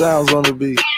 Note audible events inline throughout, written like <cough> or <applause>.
Sounds on the beat.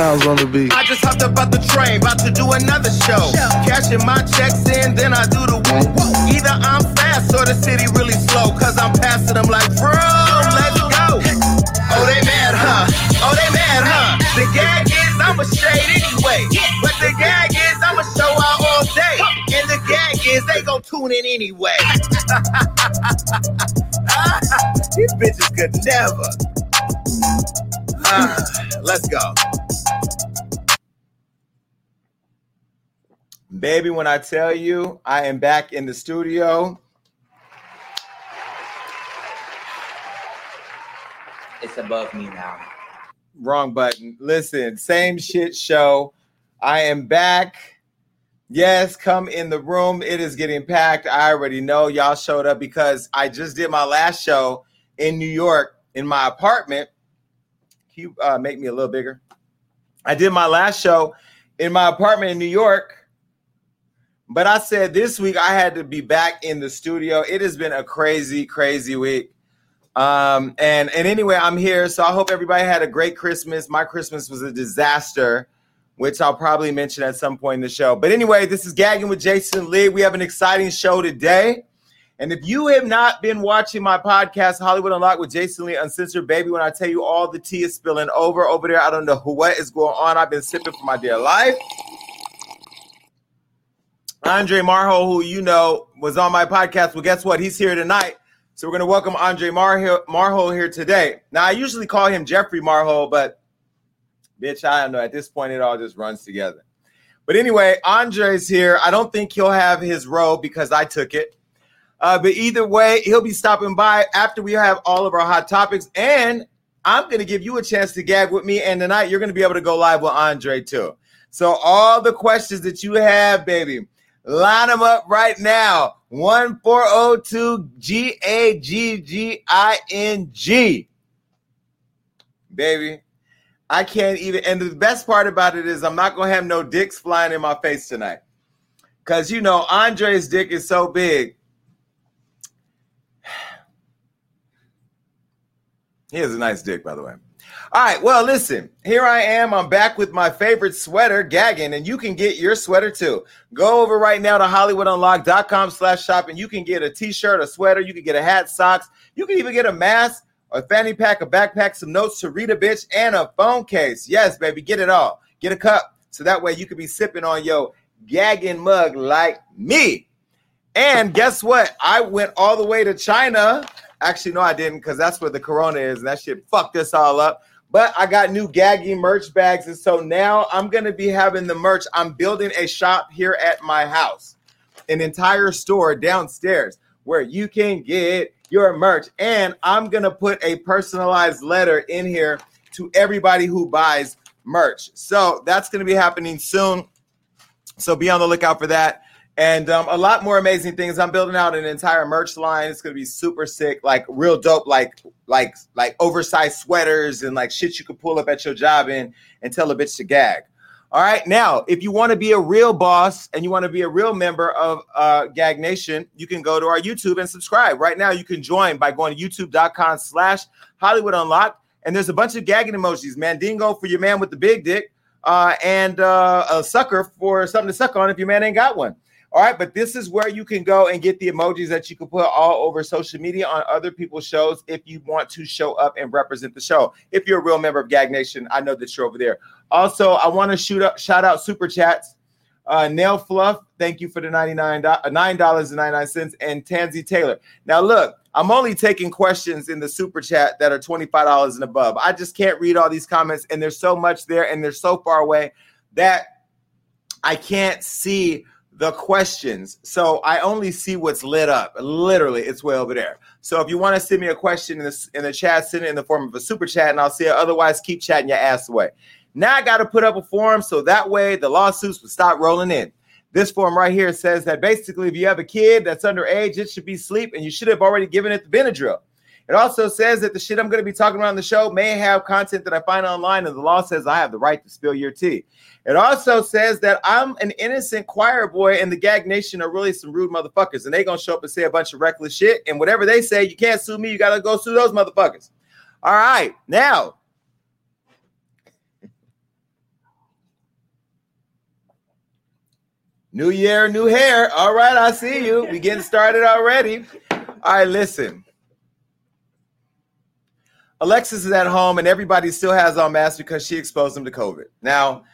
Sounds on the beat. I just hopped up out the train, about to do another show. Cashing my checks in, then I do the woo woo. Either I'm fast or the city really slow, cause I'm passing them like, bro, let's go. Oh, they mad, huh? Oh, they mad, huh? The gag is I'm a shade anyway. But the gag is I'm a show out all day. And the gag is they gon' tune in anyway. <laughs> These bitches could never. Ah, let's go. Baby, when I tell you I am back in the studio, It's above me now. wrong button. Listen, same shit show. I am back. Yes, come in the room. It is getting packed. I already know y'all showed up because I just did my last show in New York in my apartment. Can you uh, make me a little bigger? I did my last show in my apartment in New York. But I said this week I had to be back in the studio. It has been a crazy, crazy week. Um, and and anyway, I'm here. So I hope everybody had a great Christmas. My Christmas was a disaster, which I'll probably mention at some point in the show. But anyway, this is Gagging with Jason Lee. We have an exciting show today. And if you have not been watching my podcast, Hollywood Unlocked with Jason Lee Uncensored, baby, when I tell you all the tea is spilling over over there, I don't know what is going on. I've been sipping for my dear life. Andre Marhold, who you know was on my podcast. Well, guess what? He's here tonight. So we're going to welcome Andre Marhold, Marhold here today. Now, I usually call him Jeffrey Marhold, but bitch, I don't know. At this point, it all just runs together. But anyway, Andre's here. I don't think he'll have his row because I took it. Uh, but either way, he'll be stopping by after we have all of our hot topics. And I'm going to give you a chance to gag with me. And tonight, you're going to be able to go live with Andre too. So, all the questions that you have, baby, line them up right now. 1402 G A G G I N G. Baby, I can't even. And the best part about it is, I'm not going to have no dicks flying in my face tonight. Because, you know, Andre's dick is so big. <sighs> He has a nice dick, by the way. All right, well, listen, here I am. I'm back with my favorite sweater, Gagging, and you can get your sweater too. Go over right now to HollywoodUnlocked.com slash shop, and you can get a t-shirt, a sweater, you can get a hat, socks, you can even get a mask, a fanny pack, a backpack, some notes to read a bitch, and a phone case. Yes, baby, get it all. Get a cup, so that way you can be sipping on your gagging mug like me. And guess what? I went all the way to China. Actually, no, I didn't, because that's where the corona is, and that shit fucked us all up. But I got new gaggy merch bags, and so now I'm gonna be having the merch. I'm building a shop here at my house, an entire store downstairs where you can get your merch. And I'm gonna put a personalized letter in here to everybody who buys merch. So that's gonna be happening soon. So be on the lookout for that and um, a lot more amazing things. I'm building out an entire merch line. It's gonna be super sick, like real dope, like like like oversized sweaters and like shit you could pull up at your job in and tell a bitch to gag. All right, now if you want to be a real boss and you want to be a real member of uh, Gag Nation, you can go to our YouTube and subscribe. Right now, you can join by going to YouTube.com/slash Hollywood Unlocked, and there's a bunch of gagging emojis. Mandingo for your man with the big dick, uh, and uh, a sucker for something to suck on if your man ain't got one. All right, but this is where you can go and get the emojis that you can put all over social media on other people's shows if you want to show up and represent the show. If you're a real member of Gag Nation, I know that you're over there. Also, I want to shoot up shout out super chats. Uh, Nail Fluff, thank you for the $99, $9.99. And Tansy Taylor. Now, look, I'm only taking questions in the super chat that are $25 and above. I just can't read all these comments, and there's so much there, and they're so far away that I can't see the questions. So I only see what's lit up. Literally, it's way over there. So if you want to send me a question in the, in the chat, send it in the form of a super chat, and I'll see it. Otherwise, keep chatting your ass away. Now I got to put up a form so that way the lawsuits will stop rolling in. This form right here says that basically, if you have a kid that's underage, it should be sleep, and you should have already given it the Benadryl. It also says that the shit I'm going to be talking about on the show may have content that I find online, and the law says I have the right to spill your tea. It also says that I'm an innocent choir boy, and the Gag Nation are really some rude motherfuckers, and they gonna show up and say a bunch of reckless shit. And whatever they say, you can't sue me. You gotta go sue those motherfuckers. All right, now. New year, new hair. All right, I see you. We getting started already. All right, listen. Alexis is at home and everybody still has on masks because she exposed them to COVID. Now,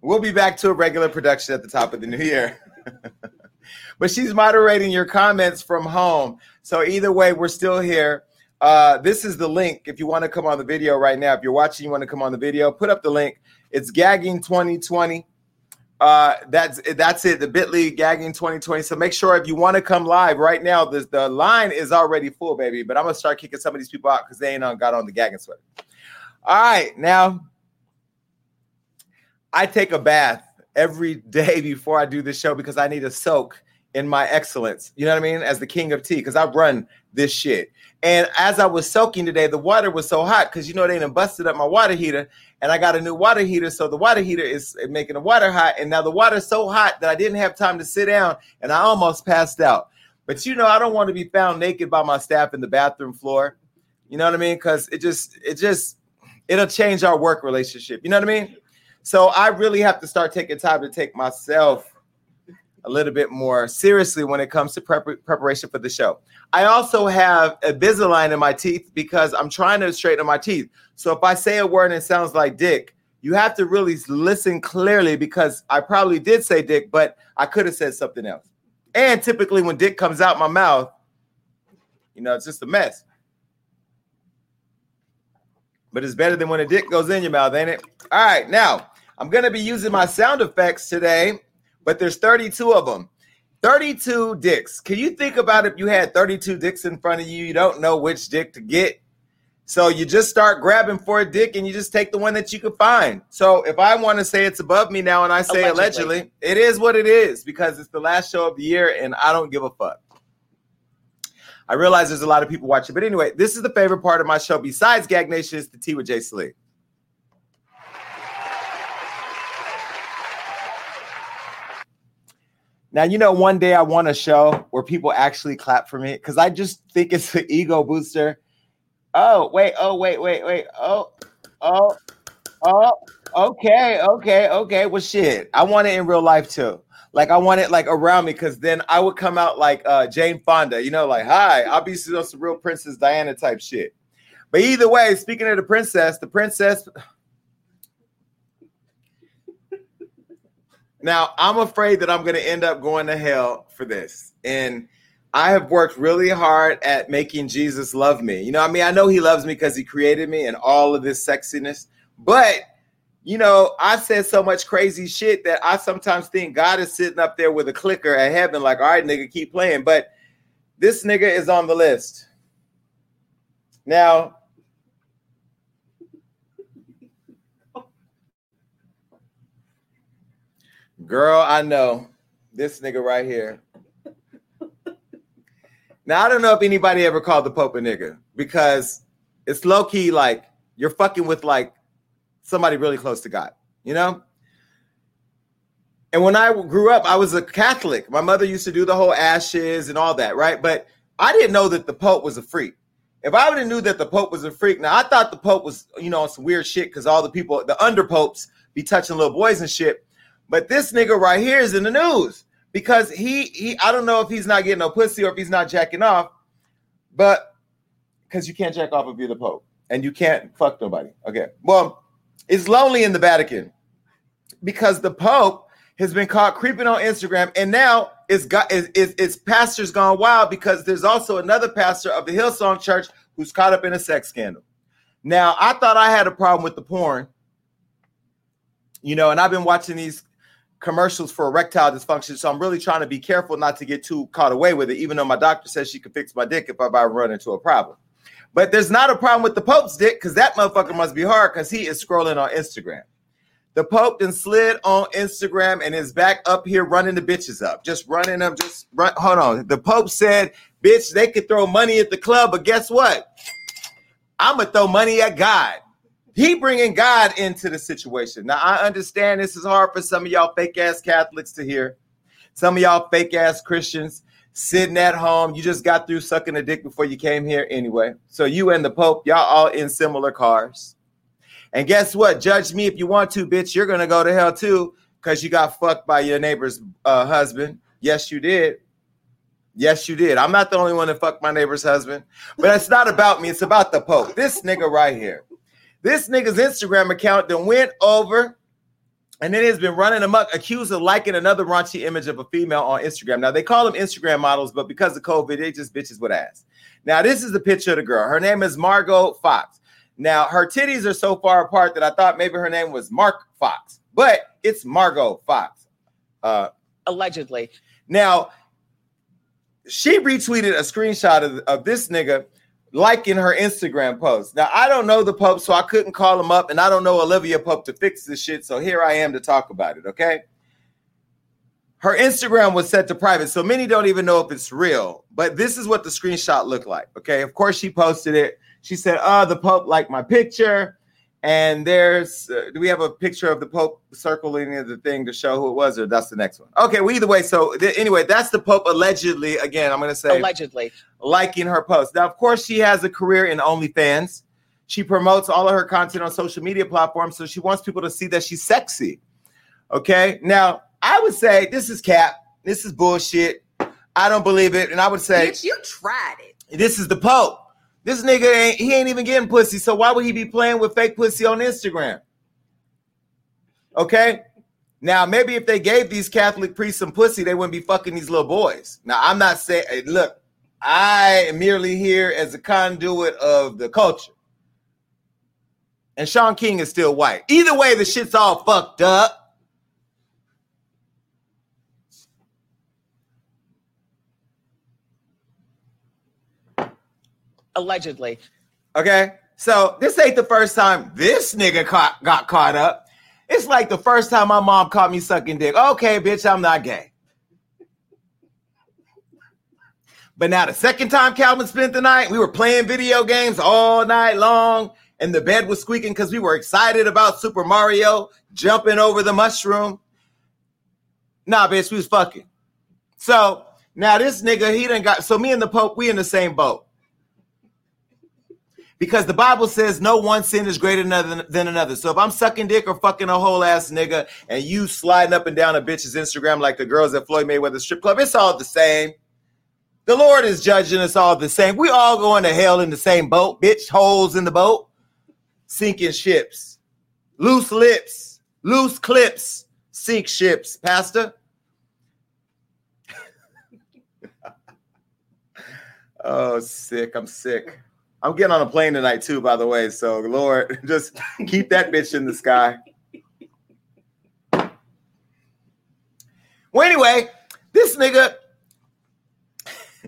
we'll be back to a regular production at the top of the new year. <laughs> but she's moderating your comments from home. So either way, we're still here. Uh, this is the link. If you want to come on the video right now, if you're watching, you want to come on the video, put up the link. It's gagging 2020. Uh, that's that's it. The Bitly gagging 2020. So make sure if you want to come live right now, the, the line is already full, baby. But I'm gonna start kicking some of these people out because they ain't on got on the gagging sweater. All right, now I take a bath every day before I do this show because I need to soak in my excellence. You know what I mean? As the king of tea, because I run this shit. And as I was soaking today, the water was so hot because you know they done busted up my water heater, and I got a new water heater. So the water heater is making the water hot, and now the water's so hot that I didn't have time to sit down, and I almost passed out. But you know, I don't want to be found naked by my staff in the bathroom floor. You know what I mean? Because it just, it just, it'll change our work relationship. You know what I mean? So I really have to start taking time to take myself a little bit more seriously when it comes to prep- preparation for the show. I also have a Invisalign in my teeth because I'm trying to straighten my teeth. So if I say a word and it sounds like dick, you have to really listen clearly because I probably did say dick, but I could have said something else. And typically when dick comes out my mouth, you know, it's just a mess. But it's better than when a dick goes in your mouth, ain't it? All right, now I'm to be using my sound effects today but there's 32 of them. 32 dicks. Can you think about if you had 32 dicks in front of you, you don't know which dick to get? So you just start grabbing for a dick and you just take the one that you could find. So if I want to say it's above me now and I say allegedly, allegedly it is what it is because it's the last show of the year and I don't give a fuck. I realize there's a lot of people watching, but anyway, this is the favorite part of my show besides Gag Nation is the Tea with Jay Slee. Now, you know, one day I want a show where people actually clap for me because I just think it's an <laughs> ego booster Oh, wait, oh, wait, wait, wait. Oh, oh, oh, okay, okay, okay. Well, shit. I want it in real life too. Like I want it like around me because then I would come out like uh Jane Fonda, you know, like hi, I'll be some real Princess Diana type shit. But either way, speaking of the princess, the princess. Now I'm afraid that I'm gonna end up going to hell for this. And I have worked really hard at making Jesus love me. You know, I mean, I know he loves me because he created me and all of this sexiness, but you know, I said so much crazy shit that I sometimes think God is sitting up there with a clicker at heaven, like, all right, nigga, keep playing. But this nigga is on the list. Now, girl, I know this nigga right here. Now, I don't know if anybody ever called the Pope a nigga because it's low key like you're fucking with like somebody really close to God, you know? And when I grew up, I was a Catholic. My mother used to do the whole ashes and all that, right? But I didn't know that the Pope was a freak. If I would have knew that the Pope was a freak, now I thought the Pope was, you know, some weird shit because all the people, the under popes, be touching little boys and shit. But this nigga right here is in the news because he he I don't know if he's not getting no pussy or if he's not jacking off, but because you can't jack off if you're the Pope and you can't fuck nobody. Okay, well, it's lonely in the Vatican because the Pope has been caught creeping on Instagram, and now it's got it's, it's, it's pastors gone wild because there's also another pastor of the Hillsong Church who's caught up in a sex scandal. Now, I thought I had a problem with the porn, you know, and I've been watching these commercials for erectile dysfunction, so I'm really trying to be careful not to get too caught away with it, even though my doctor says she can fix my dick if I run into a problem. But there's not a problem with the Pope's dick because that motherfucker must be hard because he is scrolling on Instagram. The Pope then slid on Instagram and is back up here running the bitches up, just running them. Just run. Hold on. The Pope said, "Bitch, they could throw money at the club, but guess what? I'm gonna throw money at God." He bringing God into the situation. Now I understand this is hard for some of y'all fake ass Catholics to hear. Some of y'all fake ass Christians sitting at home. You just got through sucking a dick before you came here anyway. So you and the Pope, y'all all in similar cars. And guess what? Judge me if you want to, bitch. You're gonna go to hell too because you got fucked by your neighbor's uh, husband. Yes, you did. Yes, you did. I'm not the only one that fucked my neighbor's husband, but it's not about me. It's about the Pope. This nigga right here. This nigga's Instagram account then went over and then has been running amok, accused of liking another raunchy image of a female on Instagram. Now they call them Instagram models, but because of COVID, they just bitches with ass. Now this is the picture of the girl. Her name is Margot Fox. Now, her titties are so far apart that I thought maybe her name was Mark Fox, but it's Margot Fox. Uh, Allegedly. Now, she retweeted a screenshot of, of this nigga liking her Instagram post. Now, I don't know the Pope, so I couldn't call him up, and I don't know Olivia Pope to fix this shit. So here I am to talk about it, okay? Her Instagram was set to private, so many don't even know if it's real. But this is what the screenshot looked like, okay? Of course, she posted it she said, "Oh, the Pope liked my picture." And there's, uh, do we have a picture of the Pope circling the thing to show who it was, or that's the next one? Okay, well, either way, so th- anyway, that's the Pope allegedly, again, I'm going to say, allegedly liking her post. Now, of course, she has a career in OnlyFans. She promotes all of her content on social media platforms, so she wants people to see that she's sexy. Okay, now I would say this is cap, this is bullshit. I don't believe it, and I would say, Bitch, you tried it. This is the Pope. This nigga ain't he ain't even getting pussy. So why would he be playing with fake pussy on Instagram? Okay. Now, maybe if they gave these Catholic priests some pussy, they wouldn't be fucking these little boys. Now, I'm not saying, look, I am merely here as a conduit of the culture. And Shaun King is still white. Either way, the shit's all fucked up. Allegedly. Okay. So this ain't the first time this nigga caught, got caught up. It's like the first time my mom caught me sucking dick. Okay, bitch, I'm not gay. But now the second time Calvin spent the night, we were playing video games all night long, and the bed was squeaking because we were excited about Super Mario jumping over the mushroom. Nah, bitch, we was fucking. So now this nigga, he done got so me and the Pope, we in the same boat. Because the Bible says no one sin is greater than, another. So if I'm sucking dick or fucking a whole ass nigga and you sliding up and down a bitch's Instagram like the girls at Floyd Mayweather strip club, it's all the same. The Lord is judging us all the same. We all going to hell in the same boat, bitch. Holes in the boat, sinking ships, loose lips, loose clips, sink ships. Pastor. <laughs> oh, sick. I'm sick. I'm getting on a plane tonight too, by the way. So, Lord, <laughs> just keep that bitch in the sky. Well, anyway, this nigga, <laughs>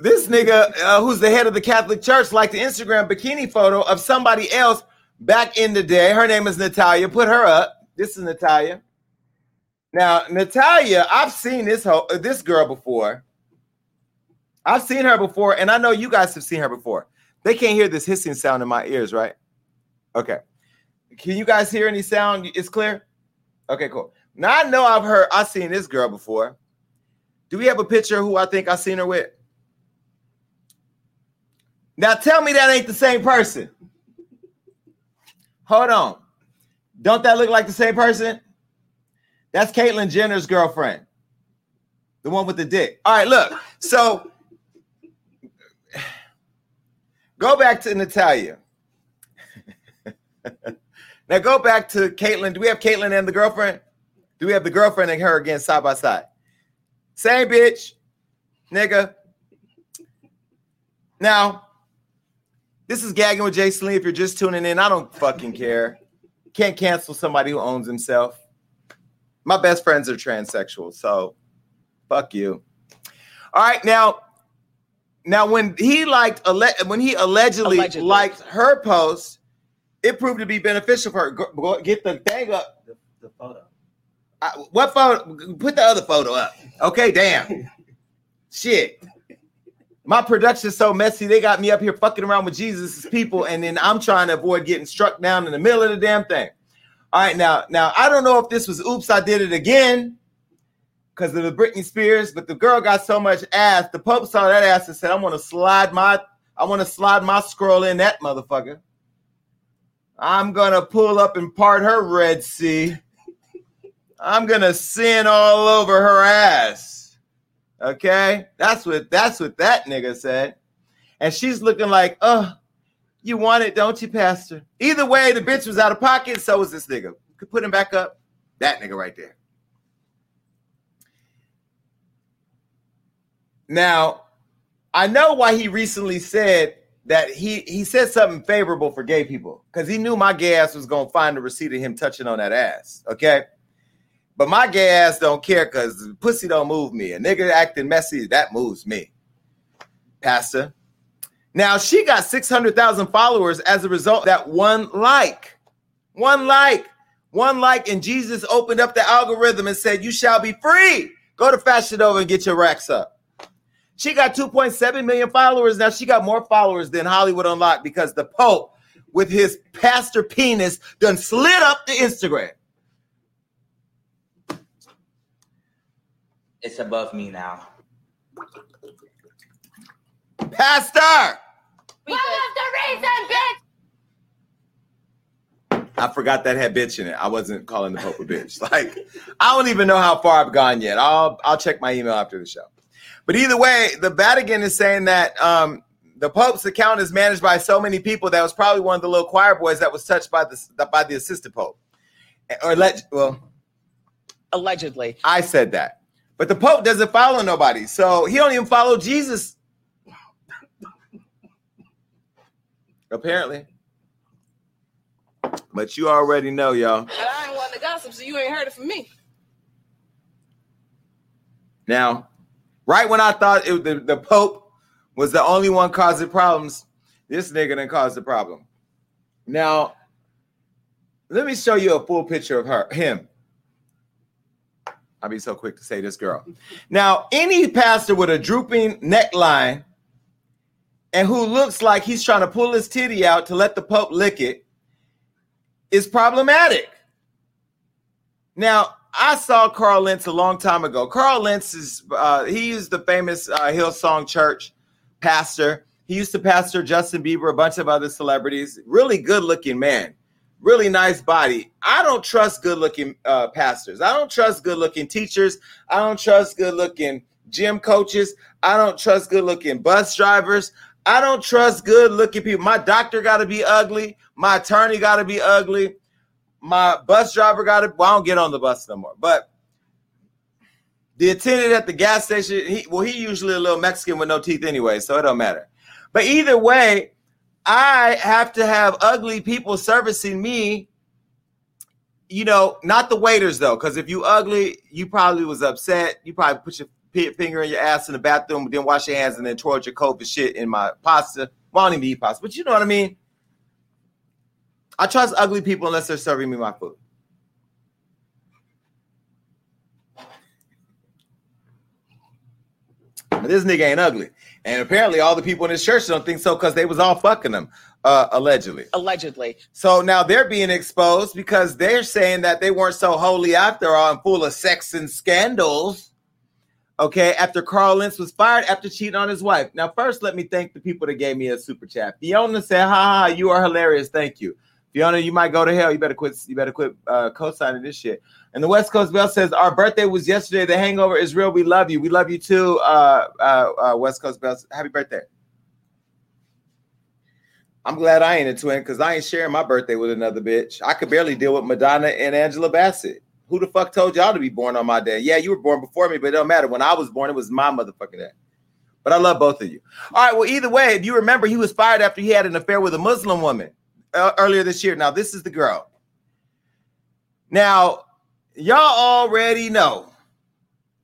this nigga uh, who's the head of the Catholic Church liked the Instagram bikini photo of somebody else back in the day. Her name is Natalia. Put her up. This is Natalia. Now, Natalia, I've seen this ho- this girl before. I've seen her before, and I know you guys have seen her before. They can't hear this hissing sound in my ears, right? Okay. Can you guys hear any sound? It's clear? Okay, cool. Now I know I've heard I've seen this girl before. Do we have a picture of who I think I've seen her with? Now tell me that ain't the same person. Hold on. Don't that look like the same person? That's Caitlyn Jenner's girlfriend. The one with the dick. All right, look. So go back to Natalia. <laughs> now go back to Caitlyn. Do we have Caitlyn and the girlfriend? Do we have the girlfriend and her again side by side? Same bitch, nigga. Now, this is gagging with Jason Slee. If you're just tuning in, I don't fucking care. Can't cancel somebody who owns himself. My best friends are transsexual, so fuck you. All right, now, now when he liked when he allegedly, Allegedly. liked her post, it proved to be beneficial for her. Go, go- get the thing up. The, the photo. I, what photo? Put the other photo up. Okay, damn. <laughs> Shit. My production's so messy, they got me up here fucking around with Jesus' people, and then I'm trying to avoid getting struck down in the middle of the damn thing. All right, now, now I don't know if this was oops, I did it again because of the Britney Spears, but the girl got so much ass. The Pope saw that ass and said, I want to slide my I want to slide my scroll in that motherfucker. I'm gonna pull up and part her Red Sea. I'm gonna sin all over her ass. Okay, that's what that's what that nigga said, and she's looking like, oh, you want it, don't you, Pastor? Either way, the bitch was out of pocket. So was this nigga. Could put him back up. That nigga right there. Now, I know why he recently said that he he said something favorable for gay people because he knew my gay ass was gonna find the receipt of him touching on that ass. Okay. But my gay ass don't care because pussy don't move me. A nigga acting messy, that moves me. Pastor. Now she got 600,000 followers as a result that one like. One like. One like. And Jesus opened up the algorithm and said, You shall be free. Go to Fashion Nova and get your racks up. She got 2.7 million followers. Now she got more followers than Hollywood Unlocked because the Pope, with his pastor penis, done slid up the Instagram. It's above me now. Pastor! What was the reason, bitch? I forgot that had bitch in it. I wasn't calling the Pope a bitch. <laughs> Like, I don't even know how far I've gone yet. I'll I'll check my email after the show. But either way, the Vatican is saying that um, the Pope's account is managed by so many people that was probably one of the little choir boys that was touched by the by the assistant Pope. Or let well, Allegedly. I said that. But the Pope doesn't follow nobody. So he don't even follow Jesus. <laughs> Apparently. But you already know, y'all. And I ain't want to gossip, so you ain't heard it from me. Now, right when I thought it, the, the Pope was the only one causing problems, this nigga done caused the problem. Now, let me show you a full picture of her, him. I'll be so quick to say this girl. Now, any pastor with a drooping neckline and who looks like he's trying to pull his titty out to let the Pope lick it is problematic. Now, I saw Carl Lentz a long time ago. Carl Lentz is uh, he is the famous uh, Hillsong Church pastor, He used to pastor Justin Bieber, a bunch of other celebrities. Really good looking man, really nice body. I don't trust good looking uh, pastors. I don't trust good looking teachers. I don't trust good looking gym coaches. I don't trust good looking bus drivers. I don't trust good looking people. My doctor got to be ugly. My attorney got to be ugly. My bus driver got it. well, I don't get on the bus no more. But the attendant at the gas station, he, well, he usually a little Mexican with no teeth anyway, so it don't matter. But either way, I have to have ugly people servicing me. You know, not the waiters though, because if you ugly, you probably was upset. You probably put your finger in your ass in the bathroom, then wash your hands, and then twirl your COVID shit in my pasta. Well, I don't even eat pasta, but you know what I mean. I trust ugly people unless they're serving me my food. But this nigga ain't ugly. And apparently all the people in his church don't think so because they was all fucking him, uh, allegedly. Allegedly. So now they're being exposed because they're saying that they weren't so holy after all and full of sex and scandals. Okay, after Carl Lentz was fired after cheating on his wife. Now, first, let me thank the people that gave me a super chat. Fiona said, "Ha ha, you are hilarious. Thank you." Fiona, you might go to hell. You better quit. You better quit uh, co-signing this shit. And the West Coast Bell says, Our birthday was yesterday. The hangover is real. We love you. We love you too, uh, uh, uh, West Coast Bell. Happy birthday. I'm glad I ain't a twin because I ain't sharing my birthday with another bitch. I could barely deal with Madonna and Angela Bassett. Who the fuck told y'all to be born on my day? Yeah, you were born before me, but it don't matter. When I was born, it was my motherfucking day. But I love both of you. All right. Well, either way, if you remember, he was fired after he had an affair with a Muslim woman uh, earlier this year. Now, this is the girl. Now, y'all already know.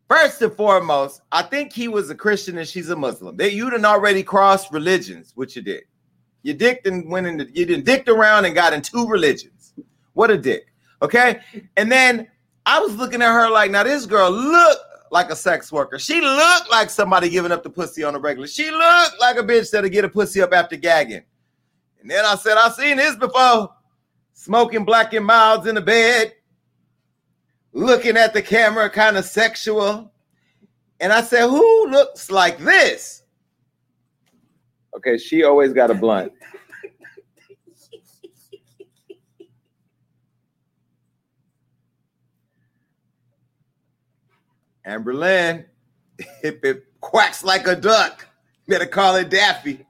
First and foremost, I think he was a Christian and she's a Muslim. They you didn't already crossed religions, which you did. You dicked and went into you didn't dicked around and got in two religions. What a dick. Okay. And then I was looking at her like, now this girl looked like a sex worker. She looked like somebody giving up the pussy on a regular. She looked like a bitch that'll get a pussy up after gagging. And then I said, I've seen this before. Smoking black and milds in the bed, looking at the camera, kind of sexual. And I said, Who looks like this? Okay, she always got a blunt. Amber Lynn, <laughs> if it quacks like a duck, better call it Daffy.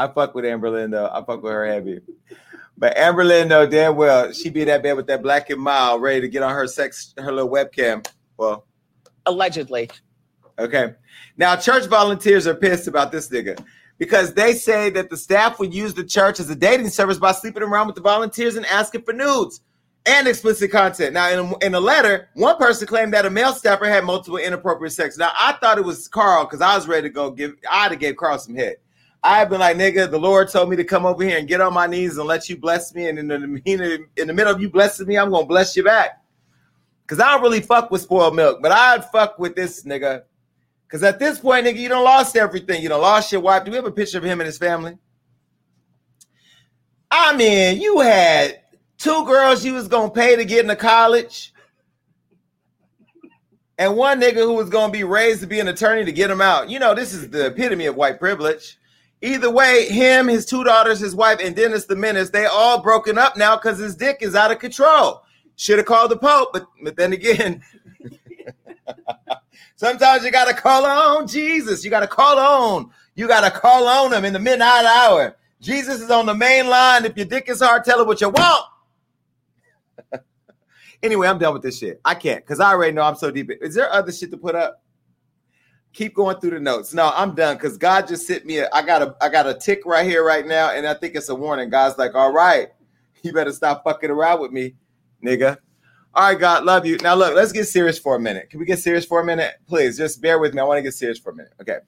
I fuck with Amber Lynn though. I fuck with her heavy. But Amber Lynn know damn well she be in that bed with that black and mild, ready to get on her sex, her little webcam. Well, Allegedly. okay. Now church volunteers are pissed about this nigga because they say that the staff would use the church as a dating service by sleeping around with the volunteers and asking for nudes and explicit content. Now, in a, in a letter, one person claimed that a male staffer had multiple inappropriate sex. Now, I thought it was Carl because I was ready to go give. I'd have gave Carl some head. I've been like, nigga, the Lord told me to come over here and get on my knees and let you bless me. And in the, in the middle of you blessing me, I'm gonna bless you back. Cause I don't really fuck with spoiled milk, but I'd fuck with this nigga. Cause at this point, nigga, you don't lost everything. You don't lost your wife. Do we have a picture of him and his family? I mean, you had two girls you was gonna pay to get into college, and one nigga who was gonna be raised to be an attorney to get him out. You know, this is the epitome of white privilege. Either way, him, his two daughters, his wife, and Dennis the Menace, they all broken up now because his dick is out of control. Should have called the Pope, but, but then again, <laughs> sometimes you gotta call on Jesus. You gotta call on. You gotta call on him in the midnight hour. Jesus is on the main line. If your dick is hard, tell him what you want. <laughs> anyway, I'm done with this shit. I can't because I already know I'm so deep. Is there other shit to put up? Keep going through the notes. No, I'm done because God just sent me. A, I got a I got a tick right here right now, and I think it's a warning. God's like, all right, you better stop fucking around with me, nigga. All right, God, love you. Now look, let's get serious for a minute. Can we get serious for a minute, please? Just bear with me. I want to get serious for a minute. Okay.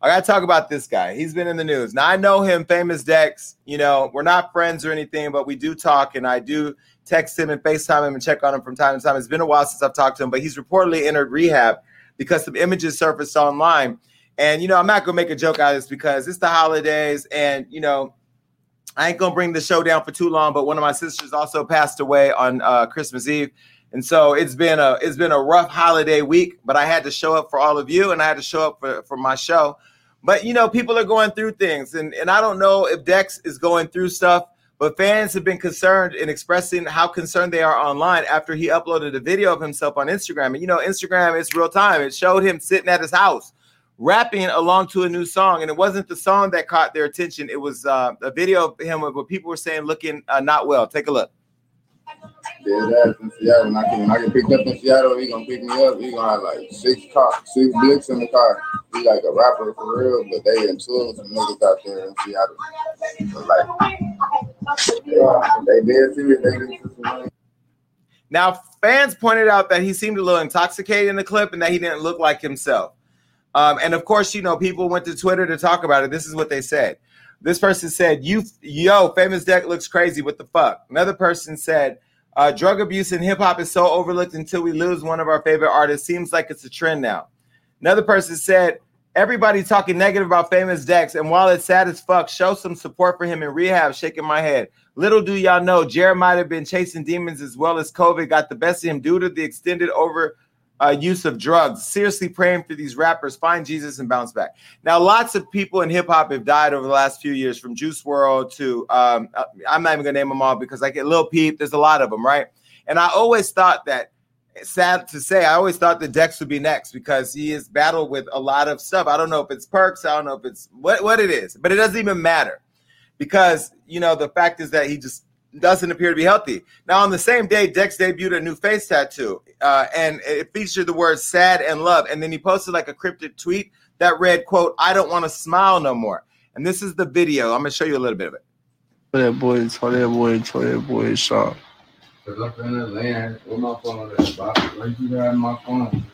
I gotta talk about this guy. He's been in the news. Now I know him, famous Dex. You know, we're not friends or anything, but we do talk, and I do text him and FaceTime him and check on him from time to time. It's been a while since I've talked to him, but he's reportedly entered rehab because some images surfaced online. And you know, I'm not gonna make a joke out of this because it's the holidays, and you know, I ain't gonna bring the show down for too long. But one of my sisters also passed away on uh, Christmas Eve, and so it's been a it's been a rough holiday week. But I had to show up for all of you, and I had to show up for for my show. But you know, people are going through things, and and I don't know if Dex is going through stuff. But fans have been concerned in expressing how concerned they are online after he uploaded a video of himself on Instagram. And you know, Instagram is real time. It showed him sitting at his house rapping along to a new song, and it wasn't the song that caught their attention. It was uh, a video of him where people were saying looking uh, not well. Take a look. Yeah, that's in Seattle. When I can, I get picked up in Seattle, he gonna pick me up. He gonna have like six car, six blicks in the car. He like a rapper for real, but they into some niggas out there in Seattle. Like, Now, fans pointed out that he seemed a little intoxicated in the clip and that he didn't look like himself. Um, and of course, you know, people went to Twitter to talk about it. This is what they said. This person said, "You, yo, famous Dex looks crazy. What the fuck?" Another person said, uh, "Drug abuse in hip hop is so overlooked until we lose one of our favorite artists. Seems like it's a trend now." Another person said, "Everybody talking negative about famous Dex, and while it's sad as fuck, show some support for him in rehab." Shaking my head. Little do y'all know, Jared might have been chasing demons as well as COVID got the best of him due to the extended over uh, use of drugs. Seriously praying for these rappers find Jesus and bounce back. Now, lots of people in hip hop have died over the last few years, from Juice WRLD to um, uh, I'm not even gonna name them all because I get Lil Peep. There's a lot of them, right? And I always thought that. Sad to say, I always thought that Dex would be next because he has battled with a lot of stuff. I don't know if it's perks, I don't know if it's what what it is, but it doesn't even matter because you know the fact is that he just doesn't appear to be healthy. Now, on the same day, Dex debuted a new face tattoo, uh, and it featured the words "sad" and "love," and then he posted like a cryptic tweet that read, "quote I don't want to smile no more." And this is the video. I'm gonna show you a little bit of it. That boy, tell that boy, that boy. Cause my phone you my phone?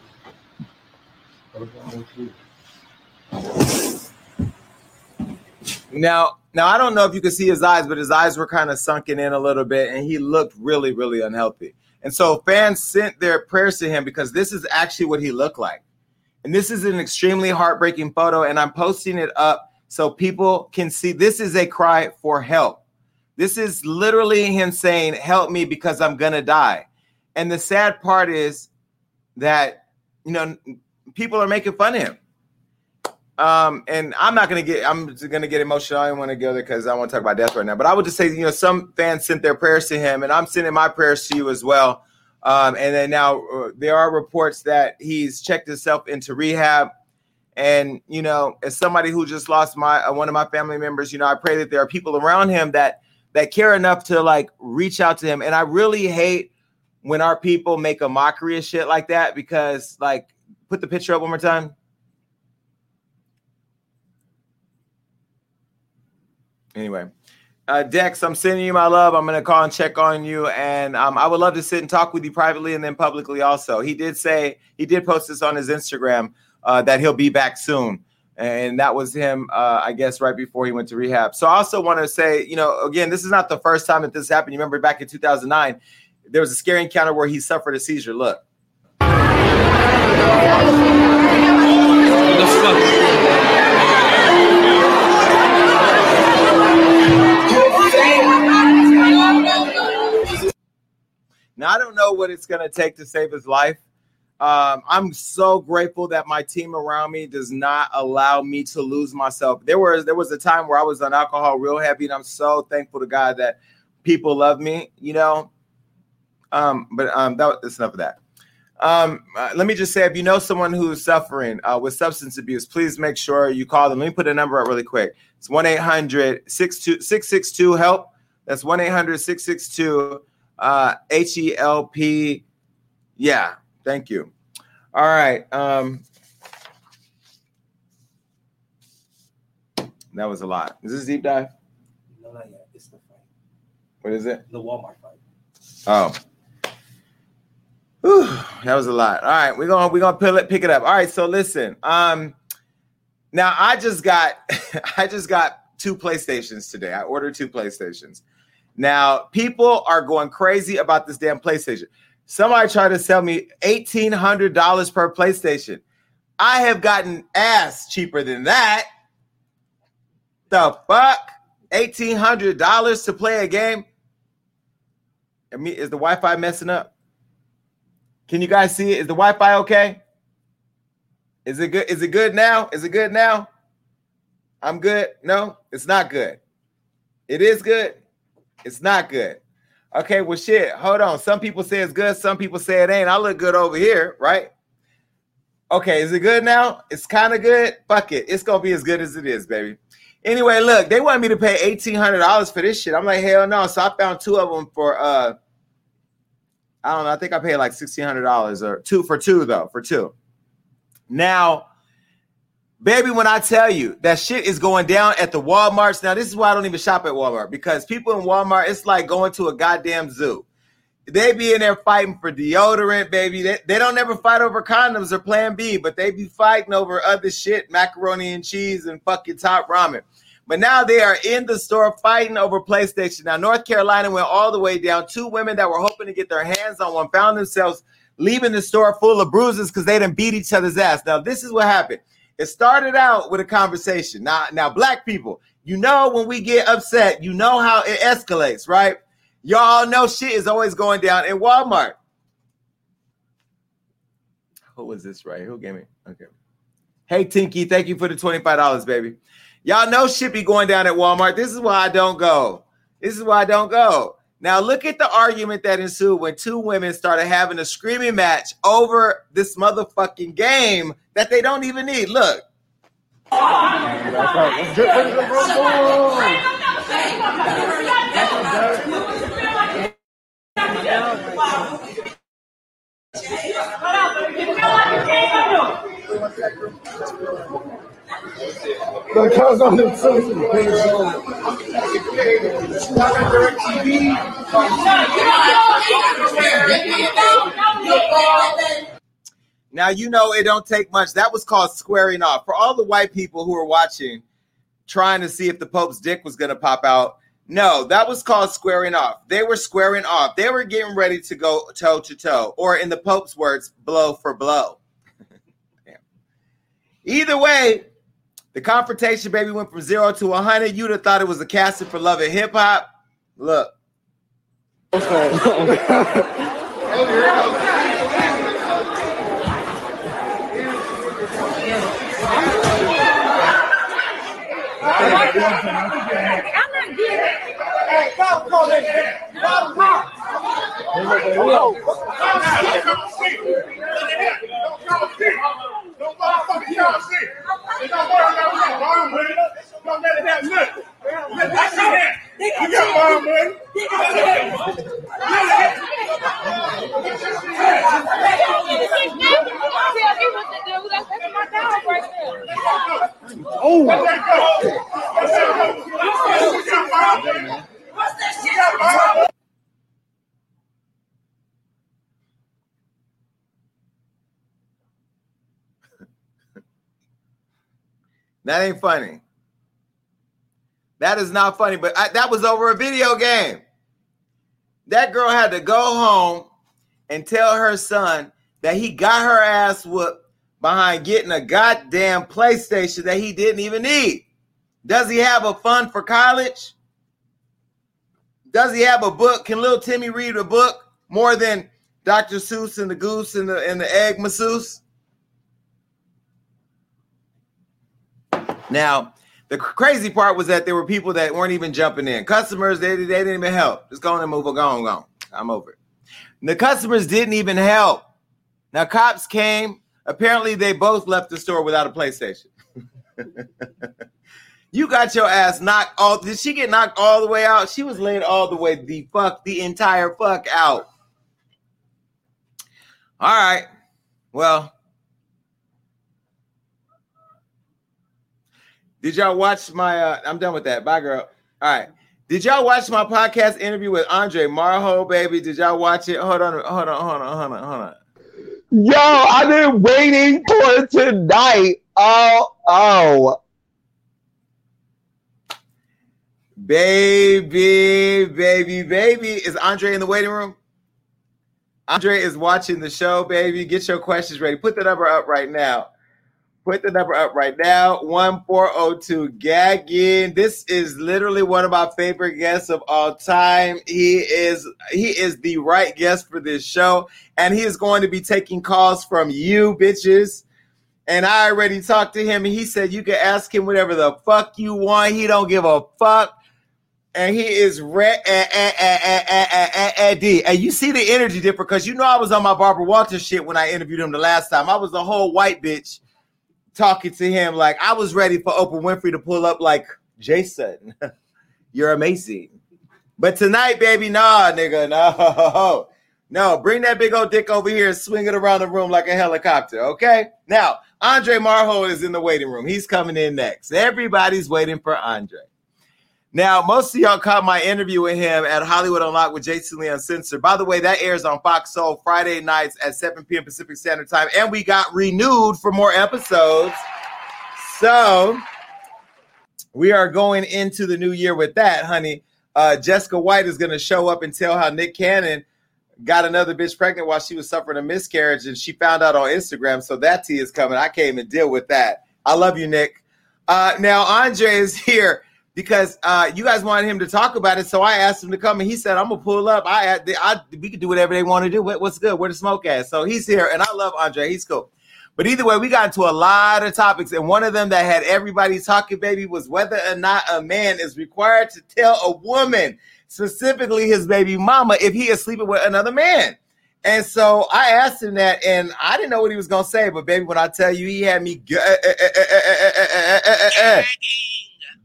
Now, now I don't know if you can see his eyes, but his eyes were kind of sunken in a little bit, and he looked really, really unhealthy. And so fans sent their prayers to him because this is actually what he looked like. And this is an extremely heartbreaking photo, and I'm posting it up so people can see this is a cry for help. This is literally him saying, Help me because I'm gonna die. And the sad part is that you know people are making fun of him. Um, and I'm not gonna get I'm just gonna get emotional. I don't want to go there because I want to talk about death right now. But I would just say, you know, some fans sent their prayers to him, and I'm sending my prayers to you as well. Um, and then now uh, there are reports that he's checked himself into rehab. And you know, as somebody who just lost my uh, one of my family members, you know, I pray that there are people around him that that care enough to like reach out to him. And I really hate when our people make a mockery of shit like that because, like, put the picture up one more time. Anyway, uh, Dex, I'm sending you my love. I'm gonna call and check on you, and um, I would love to sit and talk with you privately and then publicly also. He did say he did post this on his Instagram uh, that he'll be back soon, and that was him, uh, I guess, right before he went to rehab. So I also want to say, you know, again, this is not the first time that this happened. You remember back in 2009, there was a scary encounter where he suffered a seizure. Look. Now I don't know what it's going to take to save his life. Um, I'm so grateful that my team around me does not allow me to lose myself. There was there was a time where I was on alcohol real heavy, and I'm so thankful to God that people love me. You know, um, but um, that, that's enough of that. Um, uh, let me just say, if you know someone who's suffering uh, with substance abuse, please make sure you call them. Let me put a number up really quick. It's 1 800 662 HELP. That's 1 800 662 uh, H E L P. Yeah, thank you. All right. Um, that was a lot. Is this a deep dive? No, not yet. It's the fight. What is it? The Walmart fight. Oh. Whew, that was a lot. All right, we're gonna we're gonna pick it, pick it up. All right, so listen. Um now I just got <laughs> I just got two PlayStations today. I ordered two PlayStations. Now people are going crazy about this damn PlayStation. Somebody tried to sell me $1,800 per PlayStation. I have gotten ass cheaper than that. The fuck? $1,800 to play a game? I mean, is the Wi-Fi messing up? Can you guys see it? Is the Wi-Fi okay? Is it good? Is it good now? Is it good now? I'm good. No, it's not good. It is good. It's not good. Okay, well, shit. Hold on. Some people say it's good. Some people say it ain't. I look good over here, right? Okay, is it good now? It's kind of good. Fuck it. It's gonna be as good as it is, baby. Anyway, look, they wanted me to pay eighteen hundred dollars for this shit. I'm like, hell no. So I found two of them for uh, I don't know. I think I paid like sixteen hundred dollars or two for two though for two. Now, baby, when I tell you that shit is going down at the WalMarts, now this is why I don't even shop at Walmart because people in Walmart, it's like going to a goddamn zoo. They be in there fighting for deodorant, baby. They, they don't ever fight over condoms or Plan B, but they be fighting over other shit, macaroni and cheese and fucking top ramen. But now they are in the store fighting over PlayStation. Now, North Carolina went all the way down. Two women that were hoping to get their hands on one found themselves leaving the store full of bruises because they didn't beat each other's ass. Now, this is what happened. It started out with a conversation. Now, now, black people, you know when we get upset, you know how it escalates, right? Y'all know shit is always going down in Walmart. Who was this right? Who gave me? Okay. Hey Tinky, thank you for the $25, baby. Y'all know shit be going down at Walmart. This is why I don't go. This is why I don't go. Now look at the argument that ensued when two women started having a screaming match over this motherfucking game that they don't even need. Look. On the social Now you know it don't take much. That was called squaring off. For all the white people who are watching, trying to see if the Pope's dick was gonna pop out. No, that was called squaring off. They were squaring off. They were getting ready to go toe to toe, or in the Pope's words, blow for blow. <laughs> Either way, the confrontation baby went from zero to 100. You'd have thought it was a casting for love and hip hop. Look. That ain't funny. That is not funny, but I, that was over a video game. That girl had to go home and tell her son that he got her ass whooped behind getting a goddamn PlayStation that he didn't even need. Does he have a fund for college? Does he have a book? Can little Timmy read a book more than Dr. Seuss and the goose and the and the egg masseuse? Now, the crazy part was that there were people that weren't even jumping in. Customers, they, they didn't even help. Just go on and move on, go on, go on. I'm over it. The customers didn't even help. Now, cops came. Apparently, they both left the store without a PlayStation. <laughs> you got your ass knocked all. Did she get knocked all the way out? She was laid all the way the fuck, the entire fuck out. All right. Well, Did y'all watch my? Uh, I'm done with that. Bye, girl. All right. Did y'all watch my podcast interview with Andre Marhold, baby? Did y'all watch it? Hold on, hold on, hold on, hold on, hold on. Yo, I've been waiting for tonight. Oh, oh. Baby, baby, baby. Is Andre in the waiting room? Andre is watching the show, baby. Get your questions ready. Put the number up right now. Put the number up right now. 1402 Gaggin. This is literally one of my favorite guests of all time. He is he is the right guest for this show. And he is going to be taking calls from you bitches. And I already talked to him, and he said you can ask him whatever the fuck you want. He don't give a fuck. And he is red and you see the energy different because you know I was on my Barbara Walters shit when I interviewed him the last time. I was a whole white bitch talking to him like I was ready for Oprah Winfrey to pull up like Jason, <laughs> you're amazing. But tonight, baby, nah, nigga, no. <laughs> No, bring that big old dick over here and swing it around the room like a helicopter, okay? Now, Andre Marhold is in the waiting room. He's coming in next. Everybody's waiting for Andre. Now, most of y'all caught my interview with him at Hollywood Unlocked with Jason Lee Uncensored. By the way, that airs on Fox Soul Friday nights at 7 p.m. Pacific Standard Time, and we got renewed for more episodes. So we are going into the new year with that, honey. Uh, Jessica White is going to show up and tell how Nick Cannon got another bitch pregnant while she was suffering a miscarriage, and she found out on Instagram. So that tea is coming. I can't even deal with that. I love you, Nick. Uh, now Andre is <laughs> here because uh, you guys wanted him to talk about it. So I asked him to come, and he said, "I'm gonna pull up. I, I, we can do whatever they want to do. What, what's good? Where the smoke at?" So he's here, and I love Andre. He's cool. But either way, we got into a lot of topics, and one of them that had everybody talking, baby, was whether or not a man is required to tell a woman, specifically his baby mama, if he is sleeping with another man. And so I asked him that, and I didn't know what he was gonna say. But baby, when I tell you, he had me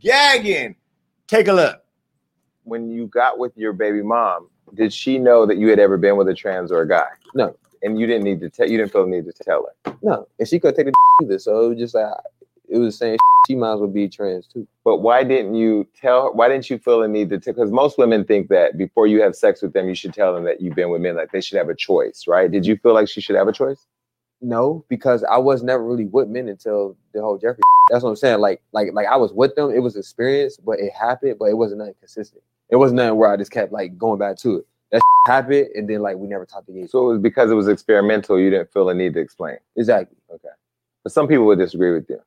gagging. Take a look. When you got with your baby mom, did she know that you had ever been with a trans or a guy? No. And you didn't need to tell. You didn't feel the need to tell her. No, and she could take the either. So it was just like it was saying she might as well be trans too. But why didn't you tell her? Why didn't you feel the need to? tell? Because most women think that before you have sex with them, you should tell them that you've been with men. Like they should have a choice, right? Did you feel like she should have a choice? No, because I was never really with men until the whole Jeffree. That's what I'm saying. Like, like, like I was with them. It was experience, but it happened. But it wasn't nothing consistent. It wasn't nothing where I just kept like going back to it. That happened, and then like we never talked again. So it was because it was experimental. You didn't feel the need to explain. Exactly. Okay. But some people would disagree with you.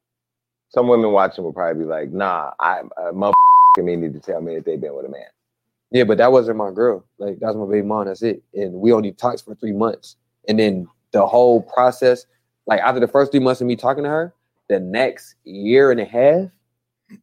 Some women watching would probably be like, "Nah, I uh, motherfucking me need to tell me that they've been with a man." Yeah, but that wasn't my girl. Like that's my baby mom. That's it. And we only talked for three months, and then the whole process, like after the first three months of me talking to her, the next year and a half,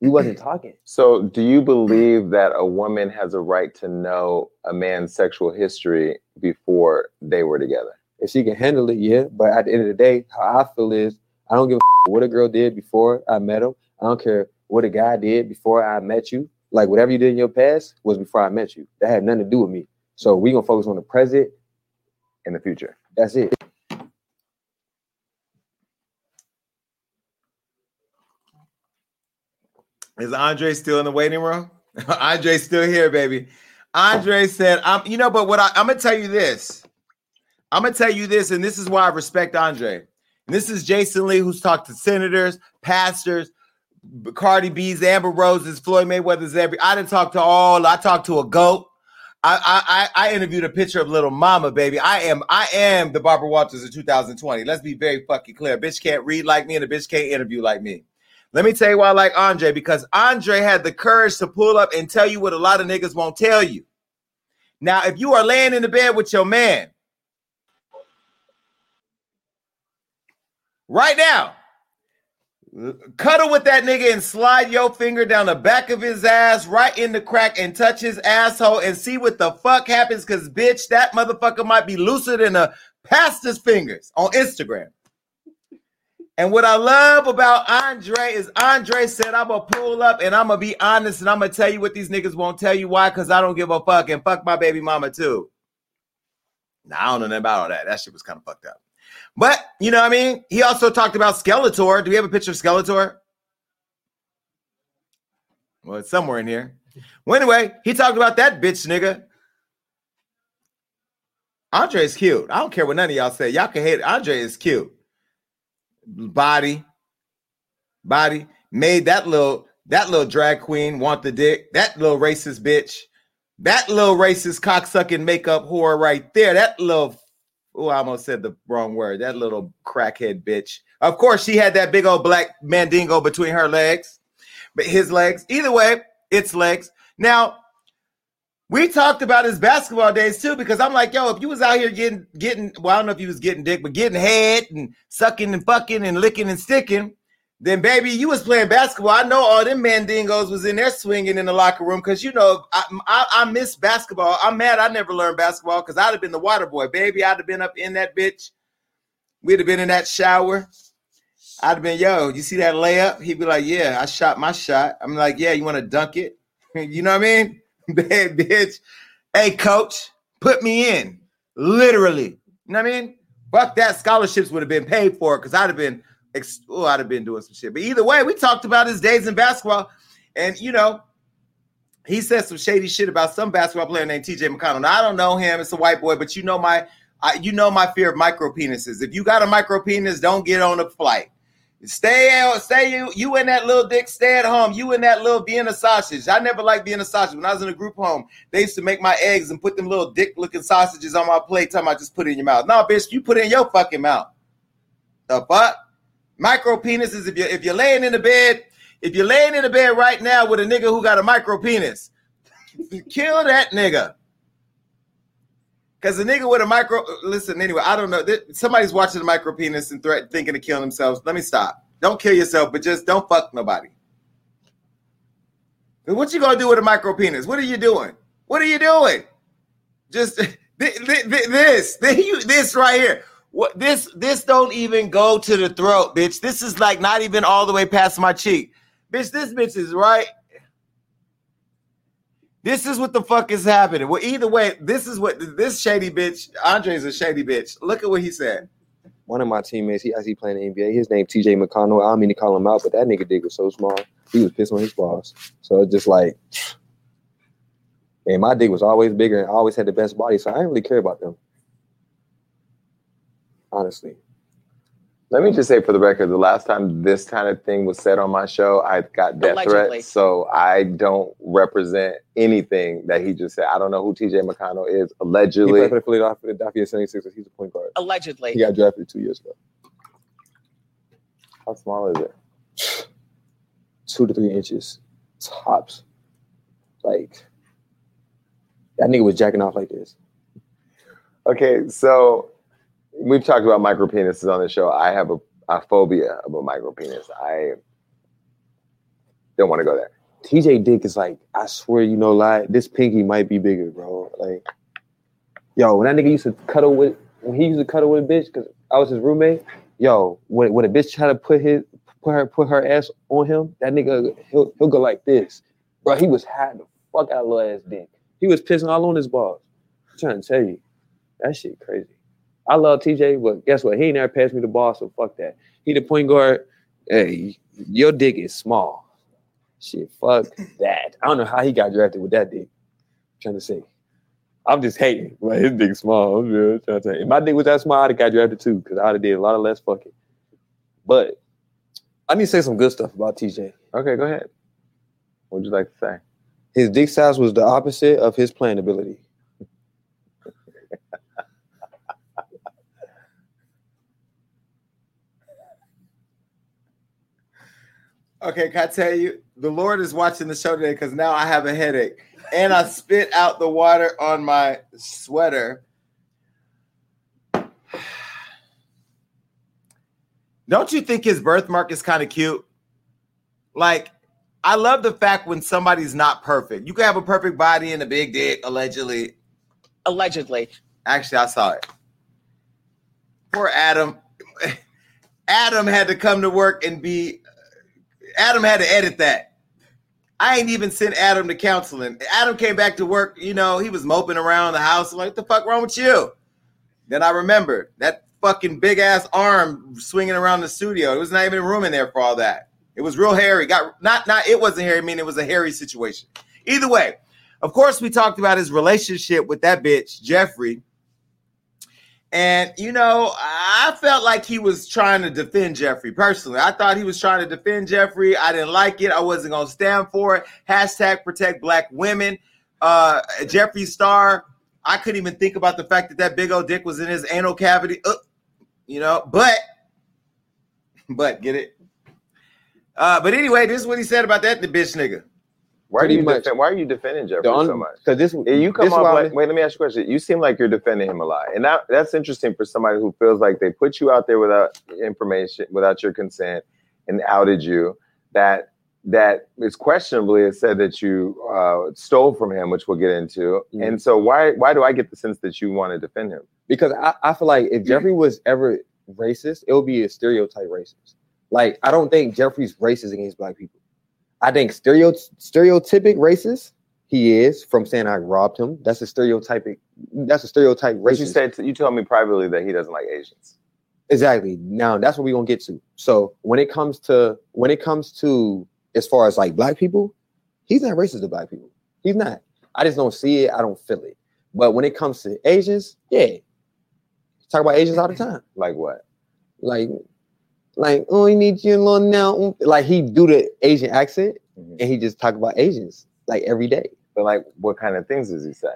we wasn't <clears throat> talking. So, do you believe that a woman has a right to know a man's sexual history before they were together? If she can handle it, yeah. But at the end of the day, how I feel is I don't give a what a girl did before I met him. I don't care what a guy did before I met you. Like whatever you did in your past was before I met you. That had nothing to do with me. So we gonna focus on the present and the future. That's it. Is Andre still in the waiting room? <laughs> Andre's still here, baby. Andre said, "I'm, you know, but what I, I'm gonna tell you this. I'm gonna tell you this, and this is why I respect Andre. And this is Jason Lee, who's talked to senators, pastors, Cardi B's, Amber Roses, Floyd Mayweather's. Every I didn't talk to all. I talked to a goat. I, I I interviewed a picture of little mama, baby. I am I am the Barbara Walters of 2020. Let's be very fucking clear. A bitch can't read like me, and a bitch can't interview like me. Let me tell you why I like Andre because Andre had the courage to pull up and tell you what a lot of niggas won't tell you. Now, if you are laying in the bed with your man right now, cuddle with that nigga and slide your finger down the back of his ass right in the crack and touch his asshole and see what the fuck happens because, bitch, that motherfucker might be looser than a pastor's fingers on Instagram. And what I love about Andre is Andre said, I'm gonna pull up and I'm gonna be honest and I'm gonna tell you what these niggas won't tell you why, because I don't give a fuck and fuck my baby mama too. Now I don't know nothing about all that. That shit was kind of fucked up. But you know what I mean? He also talked about Skeletor. Do we have a picture of Skeletor? Well, it's somewhere in here. Well, anyway, he talked about that bitch nigga. Andre is cute. I don't care what none of y'all say. Y'all can hate it. Andre is cute body, body made that little that little drag queen want the dick. That little racist bitch. That little racist cocksucking makeup whore right there. That little oh, I almost said the wrong word. That little crackhead bitch. Of course, she had that big old black mandingo between her legs, but his legs. Either way, it's legs. Now, We talked about his basketball days too, because I'm like, yo, if you was out here getting getting, well, I don't know if you was getting dick, but getting head and sucking and fucking and licking and sticking, then baby, you was playing basketball. I know all them mandingos was in there swinging in the locker room because you know I, I I miss basketball. I'm mad I never learned basketball because I'd have been the water boy, baby. I'd have been up in that bitch. We'd have been in that shower. I'd have been, yo, you see that layup? He'd be like, yeah, I shot my shot. I'm like, yeah, you want to dunk it? <laughs> you know what I mean? <laughs> Bad bitch. Hey, coach, put me in. Literally. You know what I mean? Fuck that. Scholarships would have been paid for because I'd have been, oh, I'd have been doing some shit. But either way, we talked about his days in basketball. And, you know, he said some shady shit about some basketball player named TJ McConnell. Now, I don't know him. It's a white boy, but you know my, I, you know my fear of micro penises. If you got a micro penis, don't get on a flight. Stay out, stay you, you in that little dick, stay at home. You in that little Vienna sausage. I never liked Vienna sausage. When I was in a group home, they used to make my eggs and put them little dick looking sausages on my plate. Time I just put it in your mouth. No, bitch, you put it in your fucking mouth. The fuck? Micro penises. If you if you're laying in the bed, if you're laying in the bed right now with a nigga who got a micro penis, <laughs> kill that nigga. Cause the nigga with a micro listen anyway, I don't know. Somebody's watching the micro penis and threat thinking of killing themselves. Let me stop. Don't kill yourself, but just don't fuck nobody. What you gonna do with a micro penis? What are you doing? What are you doing? Just <laughs> this, this, this right here. What this this don't even go to the throat, bitch. This is like not even all the way past my cheek, bitch. This bitch is right this is what the fuck is happening. Well, either way, this is what this shady bitch, Andre's a shady bitch. Look at what he said. One of my teammates, he actually playing the NBA. His name TJ McConnell. I don't mean to call him out, but that nigga dick was so small. He was pissed on his boss. So it's just like, and my dick was always bigger and always had the best body. So I didn't really care about them. Honestly. Let me just say for the record, the last time this kind of thing was said on my show, I got death Allegedly. threats. So I don't represent anything that he just said. I don't know who TJ McConnell is. Allegedly. He played for the Philadelphia 76ers. He's a point guard. Allegedly. He got drafted two years ago. How small is it? Two to three inches. Tops. Like, that nigga was jacking off like this. Okay, so we've talked about micro penises on the show. I have a, a phobia of a micro penis. I don't want to go there. TJ Dick is like, I swear, you know, lie. This pinky might be bigger, bro. Like, yo, when that nigga used to cuddle with, when he used to cuddle with a bitch, because I was his roommate. Yo, when, when a bitch try to put his put her put her ass on him, that nigga he'll he'll go like this, bro. He was hiding the fuck out of little ass dick. He was pissing all on his balls. I'm trying to tell you, that shit crazy. I love TJ, but guess what? He ain't never passed me the ball, so fuck that. He the point guard. Hey, your dick is small. Shit, fuck that. I don't know how he got drafted with that dick. I'm trying to say. I'm just hating. Like his dick small. I'm just trying to say. If my dick was that small, I'd have got drafted too, because I'd have did a lot of less fucking. But I need to say some good stuff about TJ. Okay, go ahead. What would you like to say? His dick size was the opposite of his playing ability. Okay, can I tell you? The Lord is watching the show today because now I have a headache. And I spit out the water on my sweater. Don't you think his birthmark is kind of cute? Like, I love the fact when somebody's not perfect. You can have a perfect body and a big dick, allegedly. Allegedly. Actually, I saw it. Poor Adam. <laughs> Adam had to come to work and be Adam had to edit that. I ain't even sent Adam to counseling. Adam came back to work, you know, he was moping around the house. I'm like, what the fuck wrong with you? Then I remembered that fucking big ass arm swinging around the studio. It was not even room in there for all that. It was real hairy. Got not not it wasn't hairy, I mean it was a hairy situation. Either way, of course, we talked about his relationship with that bitch, Jeffree. And you know, I felt like he was trying to defend Jeffree personally. I thought he was trying to defend Jeffree. I didn't like it. I wasn't gonna stand for it. Hashtag protect black women. Uh, Jeffree Star. I couldn't even think about the fact that that big old dick was in his anal cavity. Uh, you know, but, but get it. Uh, but anyway, this is what he said about that the bitch nigga. Why are you much. defend, Why are you defending Jeffree so much? Because this, you come this off like, wait, let me ask you a question. You seem like you're defending him a lot. And that, that's interesting for somebody who feels like they put you out there without information, without your consent, and outed you. That that is questionably it said that you uh, stole from him, which we'll get into. Yeah. And so why why do I get the sense that you want to defend him? because I, I feel like if Jeffree was ever racist, it would be a stereotype racist. Like I don't think Jeffree's racist against black people. I think stereo stereotypic racist he is from saying I robbed him. That's a stereotypic. That's a stereotype But you said you told me privately that he doesn't like Asians. Exactly. Now that's what we're gonna get to. So when it comes to when it comes to as far as like black people, he's not racist to black people. He's not. I just don't see it. I don't feel it. But when it comes to Asians, yeah, talk about Asians all the time. Like what? Like, like oh, you need you little now. Like he do the Asian accent Mhm. and he just talk about Asians like every day. But like, what kind of things does he say?